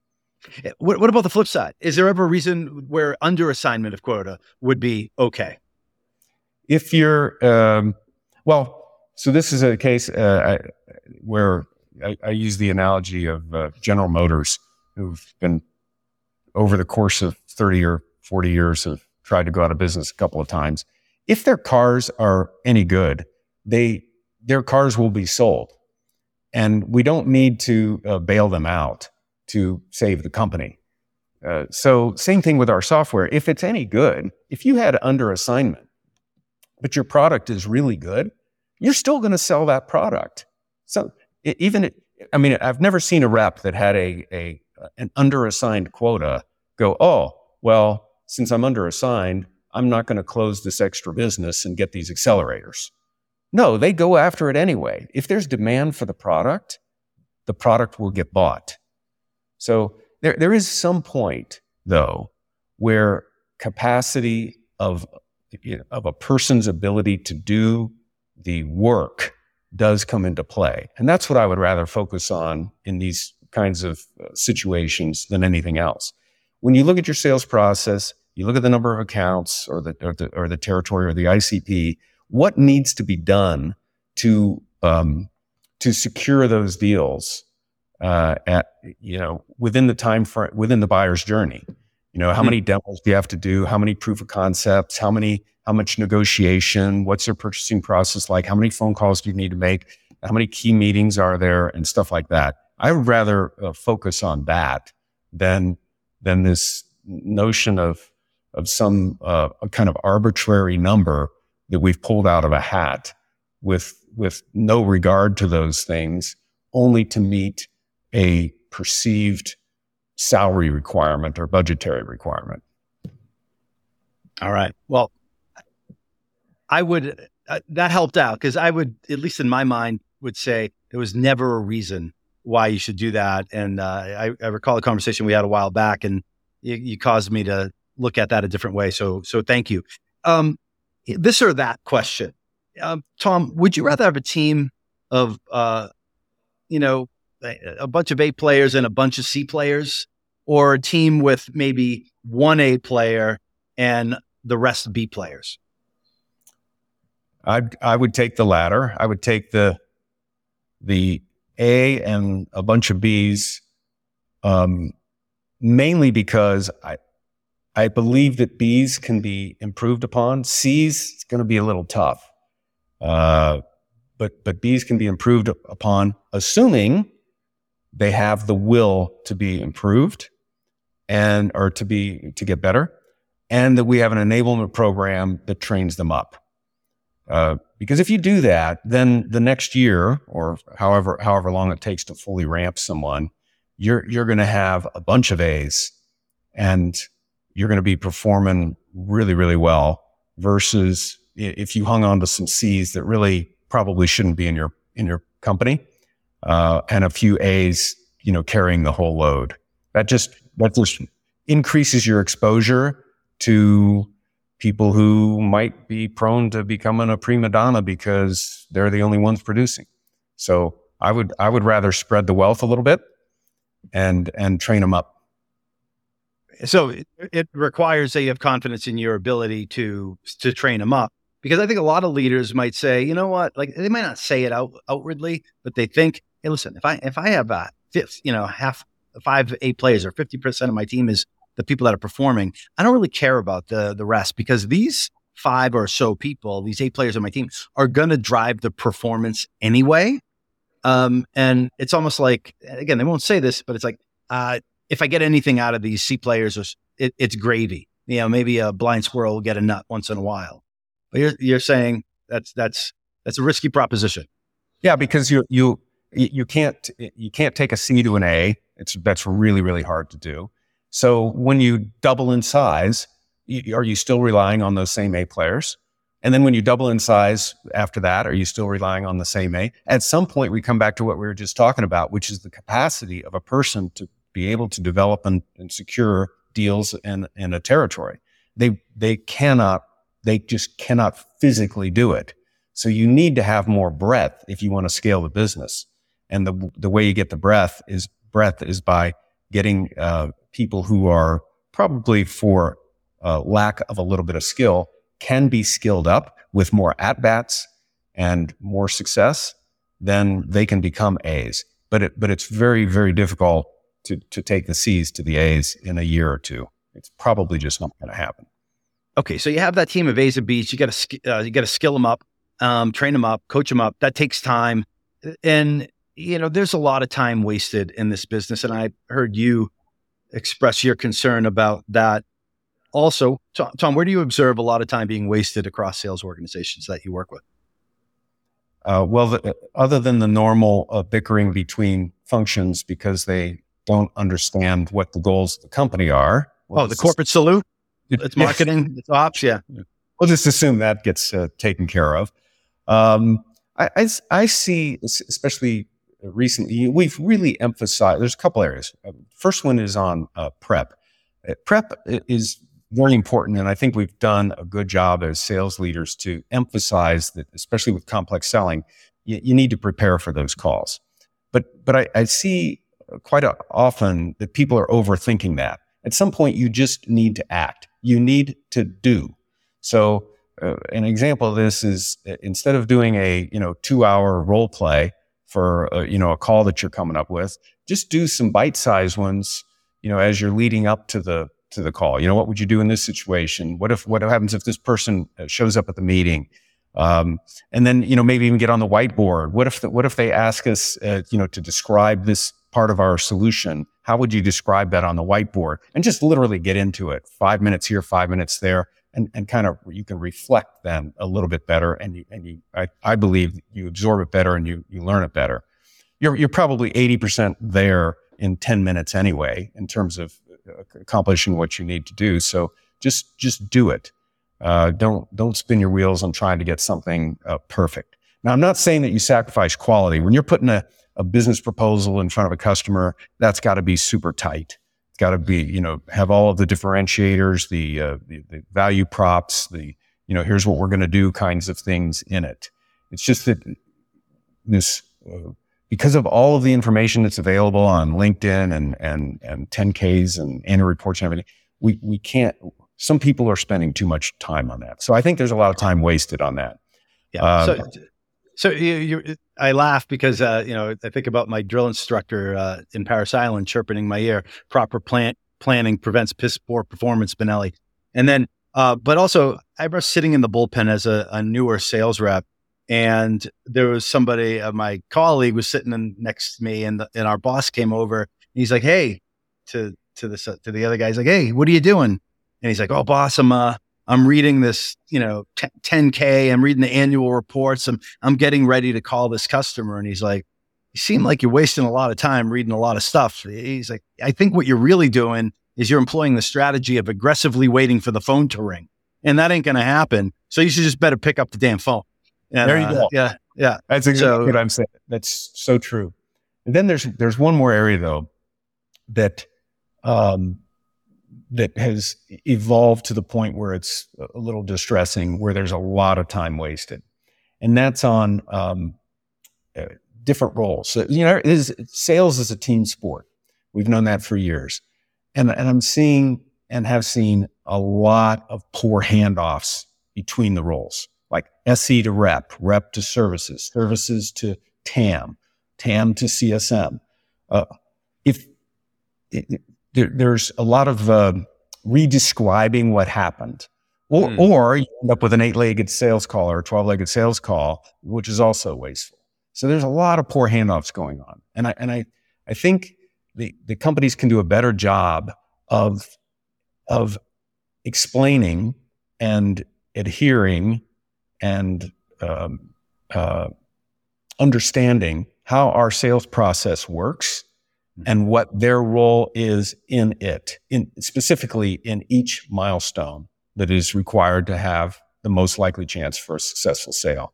Eh, what, what about the flip side? Is there ever a reason where under assignment of quota would be okay? If you're, um, well, so this is a case uh, I, where I, I, use the analogy of uh, General Motors, who've been over the course of 30 or 40 years have tried to go out of business a couple of times. If their cars are any good, they their cars will be sold, and we don't need to uh, bail them out to save the company. Uh, so same thing with our software. If it's any good, if you had under assignment, but your product is really good, you're still going to sell that product. So it, even, it, I mean, I've never seen a rep that had a, a an under assigned quota go, oh, well, since I'm under assigned, I'm not going to close this extra business and get these accelerators. No, they go after it anyway. If there's demand for the product, the product will get bought. So there, there is some point, though, where capacity of, you know, of a person's ability to do the work does come into play. And that's what I would rather focus on in these kinds of uh, situations than anything else. When you look at your sales process, you look at the number of accounts or the, or the, or the territory or the ICP, what needs to be done to, um, to secure those deals uh, at you know within the time frame within the buyer's journey. You know, how hmm. many demos do you have to do? How many proof of concepts? How many? How much negotiation? What's their purchasing process like? How many phone calls do you need to make? How many key meetings are there and stuff like that? I would rather uh, focus on that than than this notion of of some uh, kind of arbitrary number that we've pulled out of a hat with with no regard to those things, only to meet a perceived salary requirement or budgetary requirement. All right. Well, I would, uh, that helped out because I would, at least in my mind, would say there was never a reason why you should do that. And uh, I, I, recall a conversation we had a while back, and you, you, caused me to look at that a different way. So, so thank you. Um, this or that question, um, Tom, would you rather have a team of, uh, you know, a bunch of A players and a bunch of C players, or a team with maybe one A player and the rest B players? I I would take the latter. I would take the the A and a bunch of Bs, um, mainly because I I believe that Bs can be improved upon. Cs it's going to be a little tough, uh, but but Bs can be improved upon, assuming they have the will to be improved and or to be to get better, and that we have an enablement program that trains them up. Uh, because if you do that, then the next year or however however long it takes to fully ramp someone, you're you're going to have a bunch of A's, and you're going to be performing really, really well versus if you hung on to some C's that really probably shouldn't be in your, in your company, uh, and a few A's, you know, carrying the whole load. That just, that just increases your exposure to people who might be prone to becoming a prima donna because they're the only ones producing. So I would, I would rather spread the wealth a little bit and, and train them up so it, it, requires that you have confidence in your ability to to train them up because i think a lot of leaders might say you know what? Like they might not say it out outwardly but they think hey listen if i if i have a fifth you know half five eight players or 50% of my team is the people that are performing i don't really care about the the rest because these five or so people these eight players on my team are going to drive the performance anyway. Um and it's almost like again they won't say this but it's like uh if I get anything out of these C players, it, it's gravy. You know, maybe a blind squirrel will get a nut once in a while. But you're you're saying that's that's that's a risky proposition. Yeah, because you you you can't you can't take a C to an A. It's that's really really hard to do. So when you double in size, you, are you still relying on those same A players? And then when you double in size after that, are you still relying on the same A? At some point, we come back to what we were just talking about, which is the capacity of a person to be able to develop and, and secure deals in, in a territory. They, they cannot, they just cannot physically do it. So you need to have more breadth if you want to scale the business. And the, the way you get the breadth is breadth is by getting, uh, people who are probably for uh, lack of a little bit of skill can be skilled up with more at bats and more success, then they can become A's. But it, but it's very, very difficult to, to take the C's to the A's in a year or two. It's probably just not going to happen. Okay, so you have that team of A's and B's. You got to uh, you got to skill them up, um, train them up, coach them up. That takes time, and you know there's a lot of time wasted in this business. And I heard you express your concern about that. Also, Tom, where do you observe a lot of time being wasted across sales organizations that you work with? Uh, well, the, other than the normal uh, bickering between functions because they don't understand what the goals of the company are. Well, oh, the corporate salute? It's marketing, it's ops, yeah. We'll just assume that gets uh, taken care of. Um, I, I, I, see, especially recently, we've really emphasized, there's a couple areas. Uh, first one is on uh, prep. Uh, prep is very important. And I think we've done a good job as sales leaders to emphasize that, especially with complex selling, you, you need to prepare for those calls. But, but I, I see quite a, often that people are overthinking that. At some point, you just need to act. You need to do. So, uh, an example of this is uh, instead of doing a you know two hour role play for a, uh, you know a call that you're coming up with, just do some bite sized ones. You know, as you're leading up to the to the call. You know, what would you do in this situation? What if what happens if this person uh, shows up at the meeting? Um, and then you know maybe even get on the whiteboard. What if the, what if they ask us uh, you know to describe this part of our solution. How would you describe that on the whiteboard? And just literally get into it. Five minutes here, five minutes there, and, and kind of you can reflect then a little bit better. And you, and you, I, I believe you absorb it better and you, you learn it better. You're, you're probably 80% there in 10 minutes anyway, in terms of uh, accomplishing what you need to do. So just, just do it. Uh, don't, don't spin your wheels on trying to get something uh, perfect. Now, I'm not saying that you sacrifice quality. When you're putting a, a business proposal in front of a customer, that's got to be super tight. It's got to be, you know, have all of the differentiators, the, uh, the, the value props, the, you know, here's what we're going to do kinds of things in it. It's just that this, uh, because of all of the information that's available on LinkedIn and, and, and 10Ks and annual reports and everything, we, we can't, some people are spending too much time on that. So I think there's a lot of time wasted on that. Yeah. Um, so, so you, you, I laugh because uh, you know I think about my drill instructor uh, in Parris Island chirping in my ear. Proper plant planning prevents piss poor performance, Benelli. And then, uh, but also I was sitting in the bullpen as a, a newer sales rep, and there was somebody, uh, my colleague was sitting in, next to me, and the, and our boss came over. he's like, "Hey," to to the to the other guy. He's like, "Hey, what are you doing?" And he's like, "Oh, boss, I'm uh, I'm reading this, you know, 10K. I'm reading the annual reports. I'm, I'm getting ready to call this customer. And he's like, you seem like you're wasting a lot of time reading a lot of stuff. He's like, I think what you're really doing is you're employing the strategy of aggressively waiting for the phone to ring. And that ain't going to happen. So you should just better pick up the damn phone. And, there you uh, go. Yeah. Yeah. That's exactly so, what I'm saying. That's so true. And then there's, there's one more area though that, um, that has evolved to the point where it's a little distressing, where there's a lot of time wasted, and that's on um, uh, different roles. So, you know, is, sales is a team sport. We've known that for years, and and I'm seeing and have seen a lot of poor handoffs between the roles, like SE to rep, rep to services, services to TAM, TAM to CSM. Uh, if it, there, there's a lot of uh, redescribing what happened. Or, mm. or you end up with an eight legged sales call or a 12 legged sales call, which is also wasteful. So there's a lot of poor handoffs going on. And I, and I, I think the, the companies can do a better job of, of explaining and adhering and um, uh, understanding how our sales process works Mm-hmm. and what their role is in it, in specifically in each milestone that is required to have the most likely chance for a successful sale.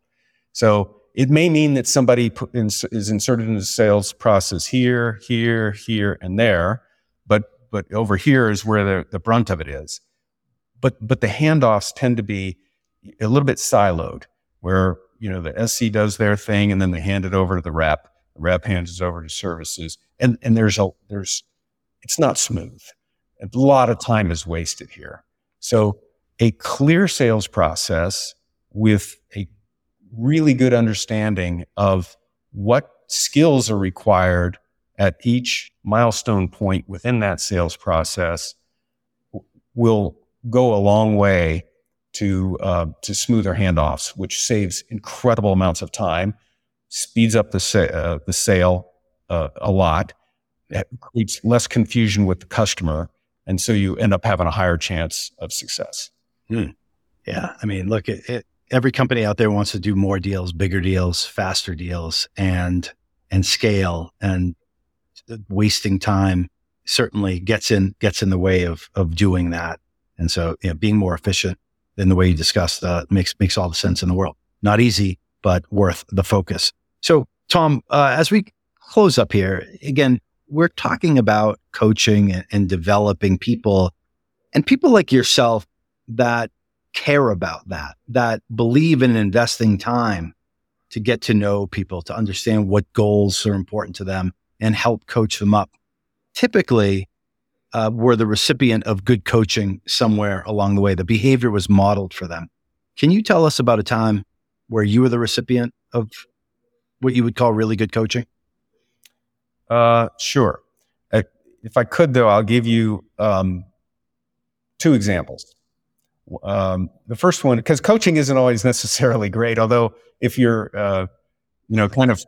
So it may mean that somebody is inserted in the sales process here, here, here, and there, but but over here is where the, the brunt of it is. But but the handoffs tend to be a little bit siloed, where you know the SC does their thing and then they hand it over to the rep rep hands it over to services, and and there's a there's it's not smooth. A lot of time is wasted here. So a clear sales process with a really good understanding of what skills are required at each milestone point within that sales process will go a long way to uh, to smoother handoffs, which saves incredible amounts of time speeds up the, sa- uh, the sale uh, a lot. It creates less confusion with the customer. And so you end up having a higher chance of success. Hmm. Yeah. I mean, look, it, it, every company out there wants to do more deals, bigger deals, faster deals, and and scale. And wasting time certainly gets in gets in the way of of doing that. And so, you know, being more efficient in the way you discussed uh, makes makes all the sense in the world. Not easy, but worth the focus. So, Tom, uh, as we close up here, again, we're talking about coaching and, and developing people and people like yourself that care about that, that believe in investing time to get to know people, to understand what goals are important to them and help coach them up. Typically, uh, were the recipient of good coaching somewhere along the way. The behavior was modeled for them. Can you tell us about a time where you were the recipient of what you would call really good coaching? Uh, sure. if I could, though, I'll give you um, two examples. Um, the first one, because coaching isn't always necessarily great, although if you're, uh, you know, kind of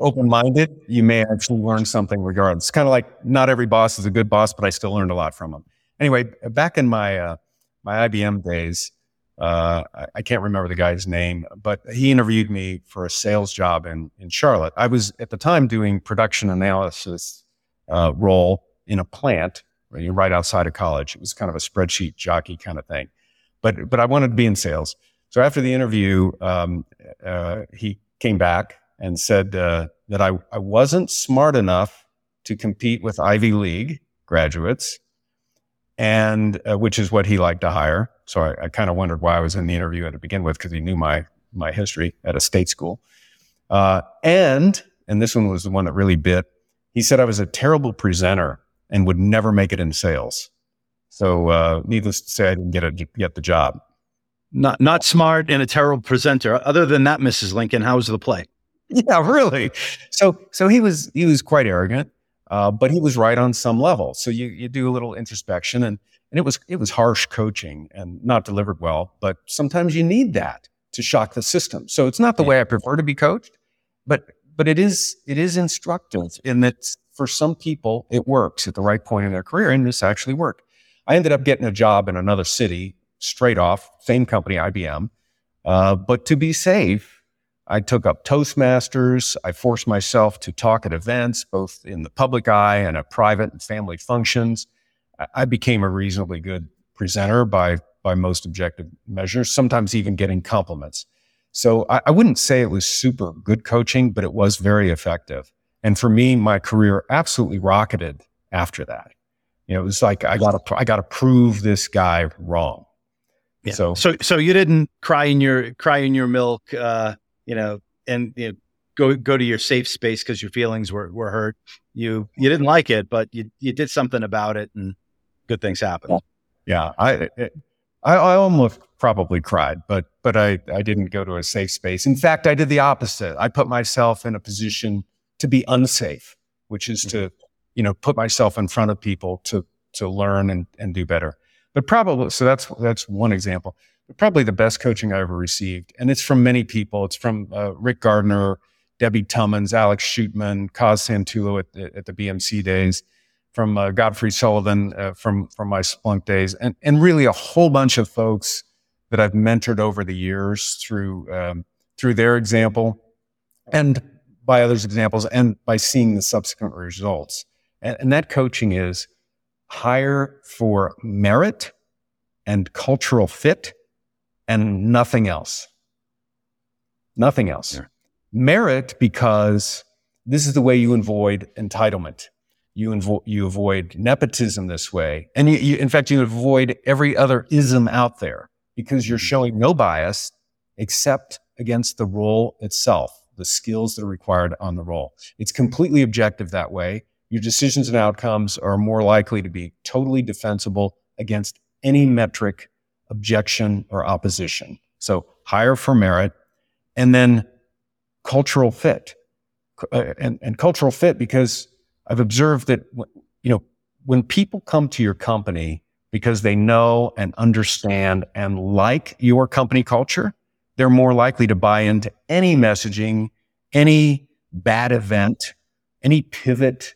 open-minded, you may actually learn something regardless. It's kind of like not every boss is a good boss, but I still learned a lot from them. Anyway, back in my uh, my IBM days, uh, I, can't remember the guy's name, but he interviewed me for a sales job in, in Charlotte. I was at the time doing production analysis uh, role in a plant right outside of college. It was kind of a spreadsheet jockey kind of thing, but but I wanted to be in sales. So after the interview, um, uh, he came back and said uh, that I, I wasn't smart enough to compete with Ivy League graduates, and uh, which is what he liked to hire. So I, I kind of wondered why I was in the interview at to begin with because he knew my my history at a state school. Uh, and and this one was the one that really bit. He said I was a terrible presenter and would never make it in sales. So, uh, needless to say, I didn't get a, get the job. Not not smart and a terrible presenter. Other than that, Mrs. Lincoln, how was the play? Yeah, really. So, so he was he was quite arrogant, uh, but he was right on some level. So you you do a little introspection, and and it was it was harsh coaching and not delivered well. But sometimes you need that to shock the system. So it's not the way I prefer to be coached, but but it is it is instructive in that for some people it works at the right point in their career, and this actually worked. I ended up getting a job in another city straight off, same company, IBM. Uh, but to be safe, I took up Toastmasters. I forced myself to talk at events, both in the public eye and at private and family functions. I became a reasonably good presenter by, by most objective measures, sometimes even getting compliments. So I, I wouldn't say it was super good coaching, but it was very effective. And for me, my career absolutely rocketed after that. You know, it was like I got to I got to prove this guy wrong. Yeah. So, so, so you didn't cry in your cry in your milk, uh, you know, and you know, go go to your safe space because your feelings were were hurt. You you didn't like it, but you you did something about it, and good things happened. Yeah, I it, I, I almost probably cried, but but I I didn't go to a safe space. In fact, I did the opposite. I put myself in a position to be unsafe, which is mm-hmm. to you know put myself in front of people to to learn and and do better. But probably, so that's, that's one example. Probably the best coaching I ever received. And it's from many people. It's from uh, Rick Gardner, Debbie Tummins, Alex Shootman, Kaz Santullo at the, at the BMC days, from uh, Godfrey Sullivan uh, from, from my Splunk days, and, and really a whole bunch of folks that I've mentored over the years through, um, through their example and by others' examples and by seeing the subsequent results. And, and that coaching is hire for merit and cultural fit and nothing else. Nothing else. Yeah. Merit because this is the way you avoid entitlement. You, invo- you avoid nepotism this way. And you, you, in fact, you avoid every other ism out there because you're mm-hmm. showing no bias except against the role itself, the skills that are required on the role. It's completely objective that way your decisions and outcomes are more likely to be totally defensible against any metric, objection, or opposition. So hire for merit and then cultural fit. Uh, and, and cultural fit because I've observed that, you know, when people come to your company because they know and understand and like your company culture, they're more likely to buy into any messaging, any bad event, any pivot,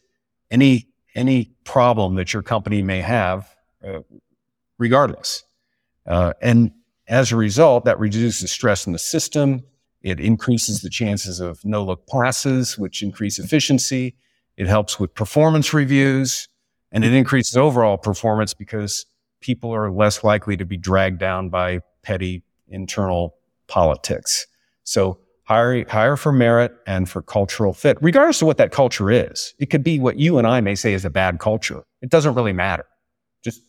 any any problem that your company may have, uh, regardless. Uh, and as a result, that reduces stress in the system. It increases the chances of no look passes, which increase efficiency. It helps with performance reviews and it increases overall performance because people are less likely to be dragged down by petty internal politics. So hire, hire for merit and for cultural fit, regardless of what that culture is. It could be what you and I may say is a bad culture. It doesn't really matter. Just,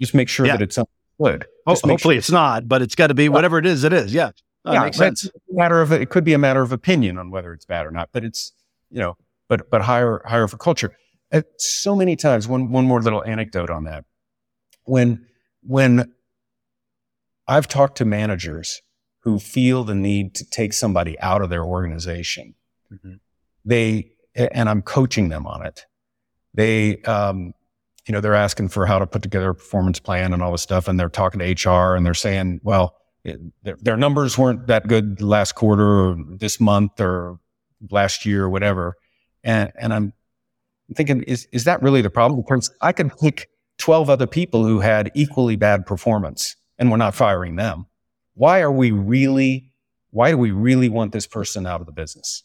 just make sure yeah. that it's something good. hopefully sure. it's not, but it's got to be whatever it is, it is. Yeah. That yeah, makes sense. matter of, it could be a matter of opinion on whether it's bad or not, but it's, you know, but, but higher hire for culture. Uh, so many times, one, one more little anecdote on that. When, when I've talked to managers who feel the need to take somebody out of their organization. Mm-hmm. They, and I'm coaching them on it. They, um, you know, they're asking for how to put together a performance plan and all this stuff. And they're talking to HR and they're saying, well, it, their, their, numbers weren't that good last quarter or this month or last year or whatever. And, and I'm thinking, is, is that really the problem? Because I could pick 12 other people who had equally bad performance and we're not firing them why are we really, why do we really want this person out of the business?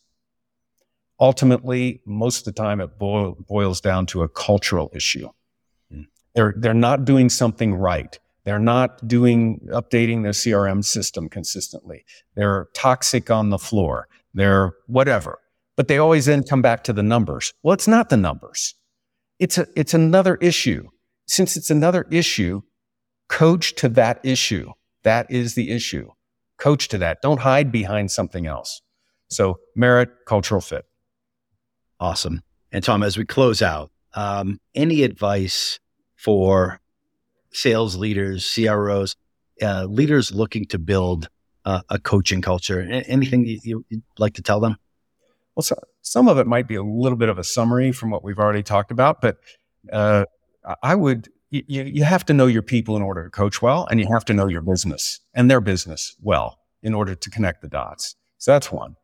Ultimately, most of the time it boil, boils down to a cultural issue. They're, they're not doing something right. They're not doing, updating their CRM system consistently. They're toxic on the floor. They're whatever. But they always then come back to the numbers. Well, it's not the numbers. It's a, it's another issue. Since it's another issue, coach to that issue. That is the issue. Coach to that. Don't hide behind something else. So merit, cultural fit. Awesome. And Tom, as we close out, um, any advice for sales leaders, CROs, uh, leaders looking to build uh, a coaching culture? Anything you, would like to tell them? Well, so, some of it might be a little bit of a summary from what we've already talked about, but uh, I would you, you have to know your people in order to coach well, and you have to know your business and their business well in order to connect the dots. So that's one.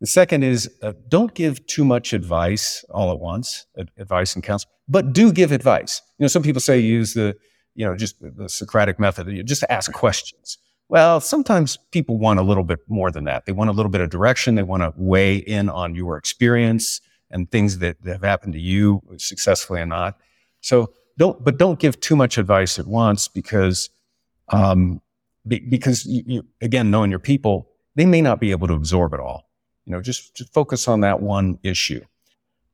The second is uh, don't give too much advice all at once, advice and counsel, but do give advice. You know, some people say use the, you know, just the Socratic method. You just ask questions. Well, sometimes people want a little bit more than that. They want a little bit of direction. They want to weigh in on your experience and things that, that have happened to you successfully or not. So don't, but don't give too much advice at once because, um, be, because you, you, again, knowing your people, they may not be able to absorb it all. You know, just, just focus on that one issue.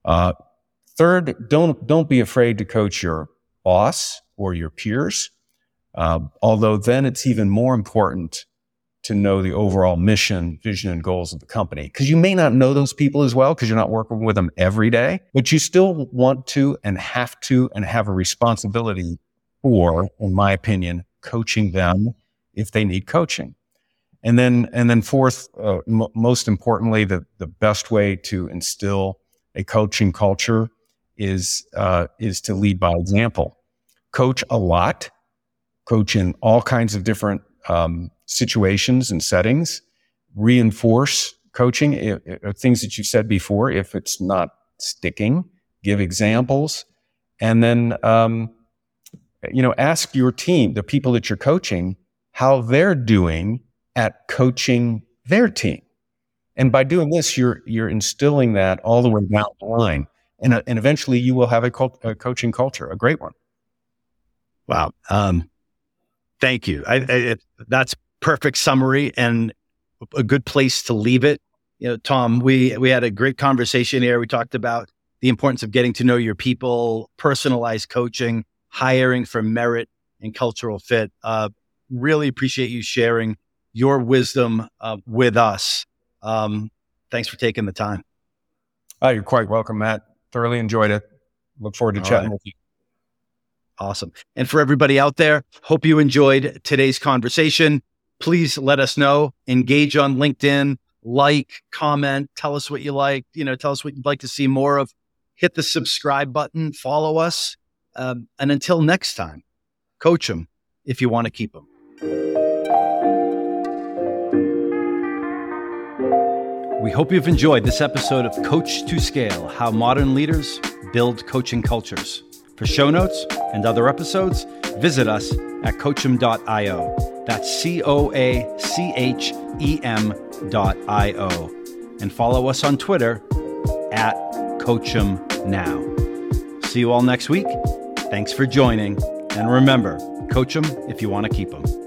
Uh, third, don't, don't be afraid to coach your boss or your peers uh, although then it's even more important to know the overall mission, vision, and goals of the company. Because you may not know those people as well because you're not working with them every day, but you still want to and have to and have a responsibility for, in my opinion, coaching them if they need coaching. And then, and then fourth, uh, m- most importantly, the, the best way to instill a coaching culture is, uh, is to lead by example. Coach a lot coach in all kinds of different um, situations and settings, reinforce coaching, if, if, things that you said before. If it's not sticking, give examples, and then um, you know ask your team, the people that you're coaching, how they're doing at coaching their team. And by doing this, you're you're instilling that all the way down the line, and uh, and eventually you will have a, cult, a coaching culture, a great one. Wow. Um, Thank you. I, I, that's perfect summary and a good place to leave it. You know, Tom, we we had a great conversation here. We talked about the importance of getting to know your people, personalized coaching, hiring for merit and cultural fit. Uh, really appreciate you sharing your wisdom uh, with us. Um, thanks for taking the time. Oh, you're quite welcome, Matt. Thoroughly enjoyed it. Look forward to All chatting right. with you. Awesome. And for everybody out there, hope you enjoyed today's conversation. Please let us know, engage on LinkedIn, like, comment, tell us what you like, you know, tell us what you'd like to see more of. Hit the subscribe button, follow us. Um, and until next time, coach them if you want to keep them. We hope you've enjoyed this episode of Coach2Scale How Modern Leaders Build Coaching Cultures. For show notes and other episodes, visit us at coachem.io. That's C O A C H E M dot I O. And follow us on Twitter at Coachem Now. See you all next week. Thanks for joining. And remember, coach them if you want to keep them.